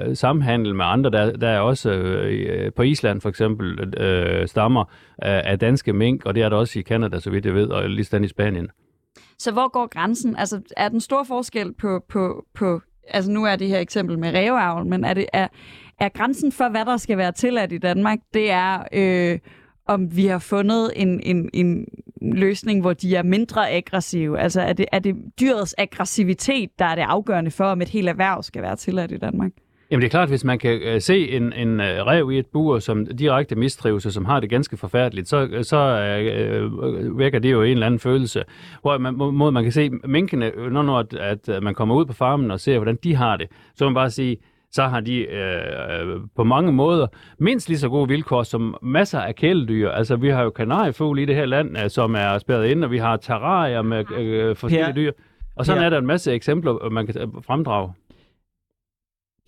[SPEAKER 4] øh, samhandel med andre. Der, der er også øh, på Island for eksempel øh, stammer øh, af danske mink, og det er der også i Kanada, så vidt jeg ved, og lige i Spanien.
[SPEAKER 2] Så hvor går grænsen? Altså, er den stor forskel på, på, på altså nu er det her eksempel med ræveavl, men er, det, er, er grænsen for, hvad der skal være tilladt i Danmark, det er, øh, om vi har fundet en, en, en løsning, hvor de er mindre aggressive? Altså er det, er det dyrets aggressivitet, der er det afgørende for, om et helt erhverv skal være tilladt i Danmark?
[SPEAKER 4] Jamen det er klart, hvis man kan øh, se en, en uh, rev i et bur, som direkte mistrives, og som har det ganske forfærdeligt, så, så øh, øh vækker det jo en eller anden følelse. Hvor man, må, man kan se minkene, når, når at, at man kommer ud på farmen og ser, hvordan de har det, så man bare sige, så har de øh, på mange måder mindst lige så gode vilkår som masser af kæledyr. Altså, vi har jo kanariefugle i det her land, øh, som er spærret ind, og vi har terrarier med øh, forskellige dyr. Og sådan er der en masse eksempler, man kan fremdrage.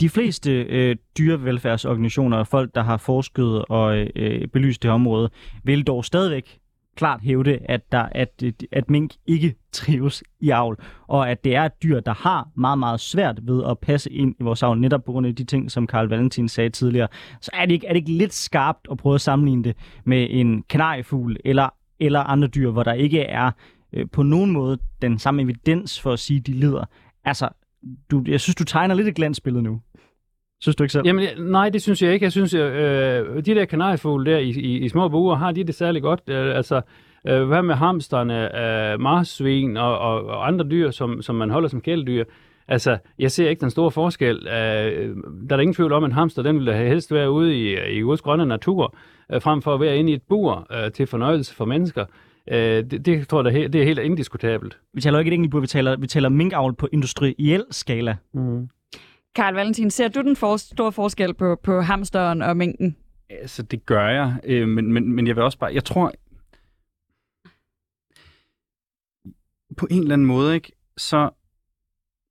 [SPEAKER 1] De fleste øh, dyrevelfærdsorganisationer og folk, der har forsket og øh, belyst det område, vil dog stadigvæk klart hævde, at, der, at, at mink ikke trives i avl, og at det er et dyr, der har meget, meget svært ved at passe ind i vores avl, netop på grund af de ting, som Karl Valentin sagde tidligere. Så er det ikke, er det ikke lidt skarpt at prøve at sammenligne det med en kanariefugl eller, eller andre dyr, hvor der ikke er øh, på nogen måde den samme evidens for at sige, at de lider. Altså, du, jeg synes, du tegner lidt et glansbillede nu. Synes du ikke selv?
[SPEAKER 4] Jamen, nej, det synes jeg ikke. Jeg synes, øh, de der kanariefugle der i, i, i små buer, har de det særlig godt. Øh, altså, øh, hvad med hamsterne, øh, marsvin og, og, og andre dyr, som, som man holder som kæledyr? Altså, jeg ser ikke den store forskel. Øh, der er ingen tvivl om, at en hamster, den vil da helst være ude i, i Guds grønne natur, øh, frem for at være inde i et bur øh, til fornøjelse for mennesker. Øh, det, det tror jeg, det er helt indiskutabelt.
[SPEAKER 1] Vi taler jo ikke et enkelt bur, vi taler, vi taler minkavl på industriel skala.
[SPEAKER 2] Mm. Karl Valentin, ser du den for, store forskel på, på hamsteren og minken?
[SPEAKER 3] Altså, det gør jeg, øh, men, men, men jeg vil også bare, jeg tror, på en eller anden måde, ikke, så,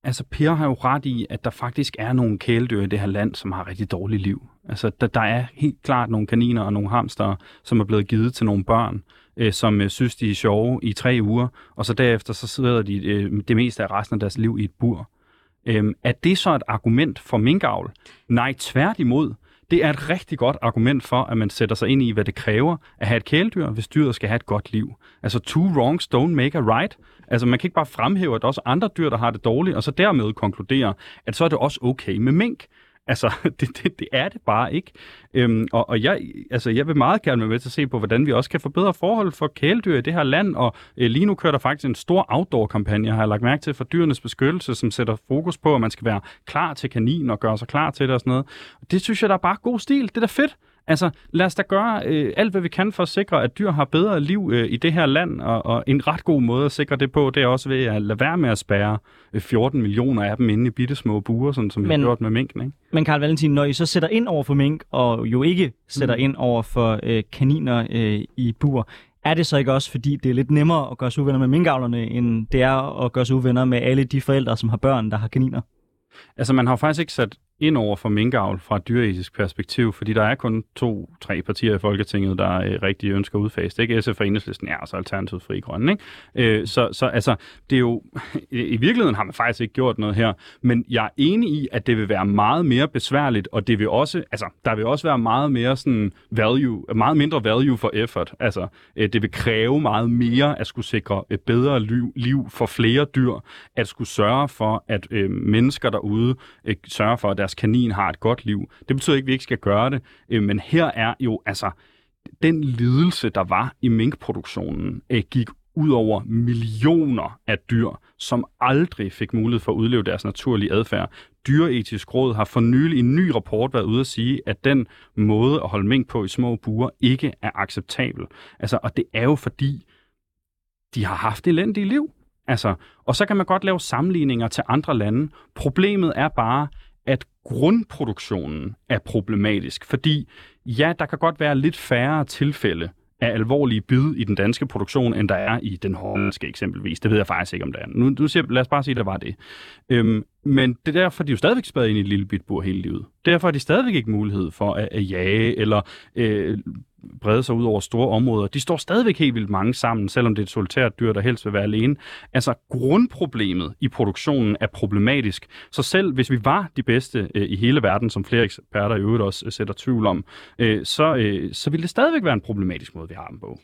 [SPEAKER 3] altså Per har jo ret i, at der faktisk er nogle kæledyr i det her land, som har rigtig dårligt liv. Altså, der, der er helt klart nogle kaniner og nogle hamster, som er blevet givet til nogle børn, øh, som øh, synes, de er sjove i tre uger, og så derefter så sidder de øh, det meste af resten af deres liv i et bur. Øhm, er det så et argument for minkavl? Nej, tværtimod. Det er et rigtig godt argument for, at man sætter sig ind i, hvad det kræver at have et kæledyr, hvis dyret skal have et godt liv. Altså, two wrongs don't make a right. Altså, man kan ikke bare fremhæve, at der er også andre dyr, der har det dårligt, og så dermed konkludere, at så er det også okay med mink. Altså, [laughs] det, det, det er det bare ikke. Øhm, og og jeg, altså, jeg vil meget gerne være med til at se på, hvordan vi også kan forbedre forhold for kæledyr i det her land. Og øh, lige nu kører der faktisk en stor outdoor-kampagne, har jeg lagt mærke til, for dyrenes beskyttelse, som sætter fokus på, at man skal være klar til kanin og gøre sig klar til det og sådan noget. Og det synes jeg, der er bare god stil. Det er da fedt Altså, lad os da gøre øh, alt, hvad vi kan for at sikre, at dyr har bedre liv øh, i det her land, og, og en ret god måde at sikre det på, det er også ved at lade være med at spærre øh, 14 millioner af dem inde i bitte små buer, sådan som vi
[SPEAKER 1] Men-
[SPEAKER 3] har gjort med minken, ikke?
[SPEAKER 1] Men Karl Valentin, når I så sætter ind over for mink, og jo ikke sætter
[SPEAKER 3] Mm.
[SPEAKER 1] ind over for øh, kaniner øh, i bur, er det så ikke også, fordi det er lidt nemmere at gøre sig uvenner med minkavlerne, end det er at gøre sig uvenner med alle de forældre, som har børn, der har kaniner?
[SPEAKER 3] Altså, man har faktisk ikke sat ind over for minkavl fra et dyreetisk perspektiv, fordi der er kun to-tre partier i Folketinget, der øh, rigtig ønsker at udfase det. Ikke SF og Enhedslisten, ja, altså Alternativet Fri Grønne. Ikke? Øh, så, så altså, det er jo, [laughs] i i virkeligheden har man faktisk ikke gjort noget her, men jeg er enig i, at det vil være meget mere besværligt, og det vil også, altså, der vil også være meget mere sådan value, meget mindre value for effort. Altså, øh, det vil kræve meget mere at skulle sikre et bedre liv, liv for flere dyr, at skulle sørge for, at øh, mennesker derude øh, sørger for, at deres kanin har et godt liv. Det betyder ikke, at vi ikke skal gøre det, øh, men her er jo, altså, den lidelse, der var i minkproduktionen, øh, gik ud over millioner af dyr, som aldrig fik mulighed for at udleve deres naturlige adfærd. Dyreetisk Råd har for nylig i en ny rapport været ude at sige, at den måde at holde mink på i små buer ikke er acceptabel. Altså, og det er jo fordi, de har haft elendige liv. Altså, og så kan man godt lave sammenligninger til andre lande. Problemet er bare, grundproduktionen er problematisk, fordi ja, der kan godt være lidt færre tilfælde af alvorlige bid i den danske produktion, end der er i den hollandske eksempelvis. Det ved jeg faktisk ikke, om der er. Nu, nu siger, lad os bare sige, at der var det. Øhm, men det er derfor, de er jo stadigvæk spadet ind i et lille bit bur hele livet. Derfor har de stadigvæk ikke mulighed for at, at jage eller øh, brede sig ud over store områder. De står stadigvæk helt vildt mange sammen, selvom det er et solitært dyr, der helst vil være alene. Altså grundproblemet i produktionen er problematisk. Så selv hvis vi var de bedste øh, i hele verden, som flere eksperter i øvrigt også øh, sætter tvivl om, øh, så, øh, så ville det stadigvæk være en problematisk måde, vi har dem på.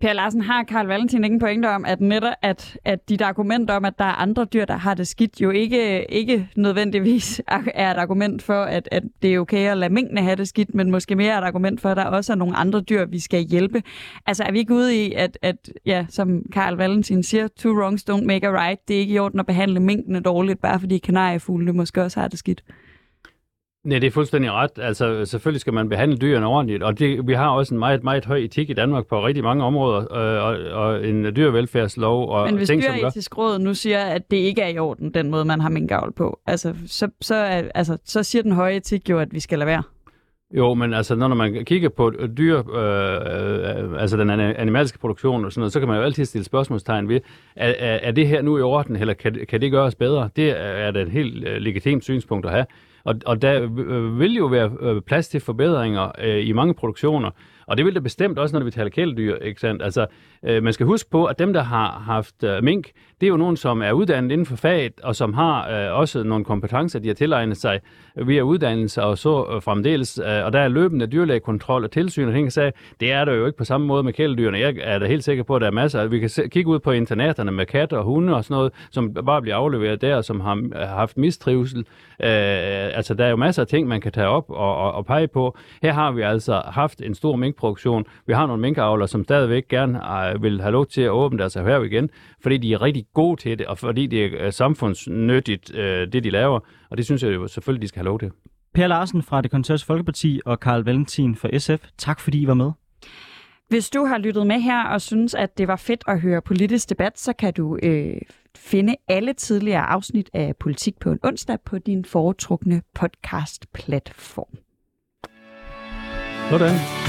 [SPEAKER 2] Per Larsen, har Karl Valentin ikke en pointe om, at netop at, at dit argument om, at der er andre dyr, der har det skidt, jo ikke, ikke nødvendigvis er et argument for, at, at det er okay at lade mængdene have det skidt, men måske mere et argument for, at der også er nogle andre dyr, vi skal hjælpe. Altså er vi ikke ude i, at, at ja, som Karl Valentin siger, two wrongs don't make a right. Det er ikke i orden at behandle minkene dårligt, bare fordi kanariefuglene måske også har det skidt.
[SPEAKER 4] Nej, det er fuldstændig ret. Altså, selvfølgelig skal man behandle dyrene ordentligt, og det, vi har også en meget, meget høj etik i Danmark på rigtig mange områder, øh, og, og en dyrevelfærdslov og
[SPEAKER 2] Men hvis
[SPEAKER 4] ting,
[SPEAKER 2] dyreetisk råd nu siger, at det ikke er i orden, den måde, man har minkavl på, altså, så, så, altså, så siger den høje etik jo, at vi skal lade være.
[SPEAKER 4] Jo, men altså, når man kigger på dyr, øh, øh, altså den ani- animalske produktion og sådan noget, så kan man jo altid stille spørgsmålstegn ved, er, er, det her nu i orden, eller kan, kan det gøres bedre? Det er, er da et helt øh, legitimt synspunkt at have. Og, og der øh, vil jo være øh, plads til forbedringer øh, i mange produktioner, og det vil der bestemt også, når vi taler kæledyr, ikke sandt? Altså, øh, man skal huske på, at dem, der har haft øh, mink, det er jo nogen, som er uddannet inden for faget, og som har øh, også nogle kompetencer, de har tilegnet sig via uddannelse og så øh, fremdeles. Øh, og der er løbende dyrlægekontrol og tilsyn og ting, og sagde, det er der jo ikke på samme måde med kæledyrene. Jeg er da helt sikker på, at der er masser. Vi kan se, kigge ud på internaterne med katte og hunde og sådan noget, som bare bliver afleveret der, som har, har haft mistrivsel. Øh, altså, der er jo masser af ting, man kan tage op og, og, og pege på. Her har vi altså haft en stor minkproduktion. Vi har nogle minkavlere, som stadigvæk gerne øh, vil have lov til at åbne deres erhverv igen, fordi de er rigtig gode til det, og fordi det er øh, samfundsnyttigt, øh, det de laver. Og det synes jeg jo selvfølgelig, de skal have lov til.
[SPEAKER 1] Per Larsen fra det konservative Folkeparti og Karl Valentin fra SF, tak fordi I var med.
[SPEAKER 2] Hvis du har lyttet med her og synes, at det var fedt at høre politisk debat, så kan du øh, finde alle tidligere afsnit af Politik på en onsdag på din foretrukne podcast-platform.
[SPEAKER 4] Sådan.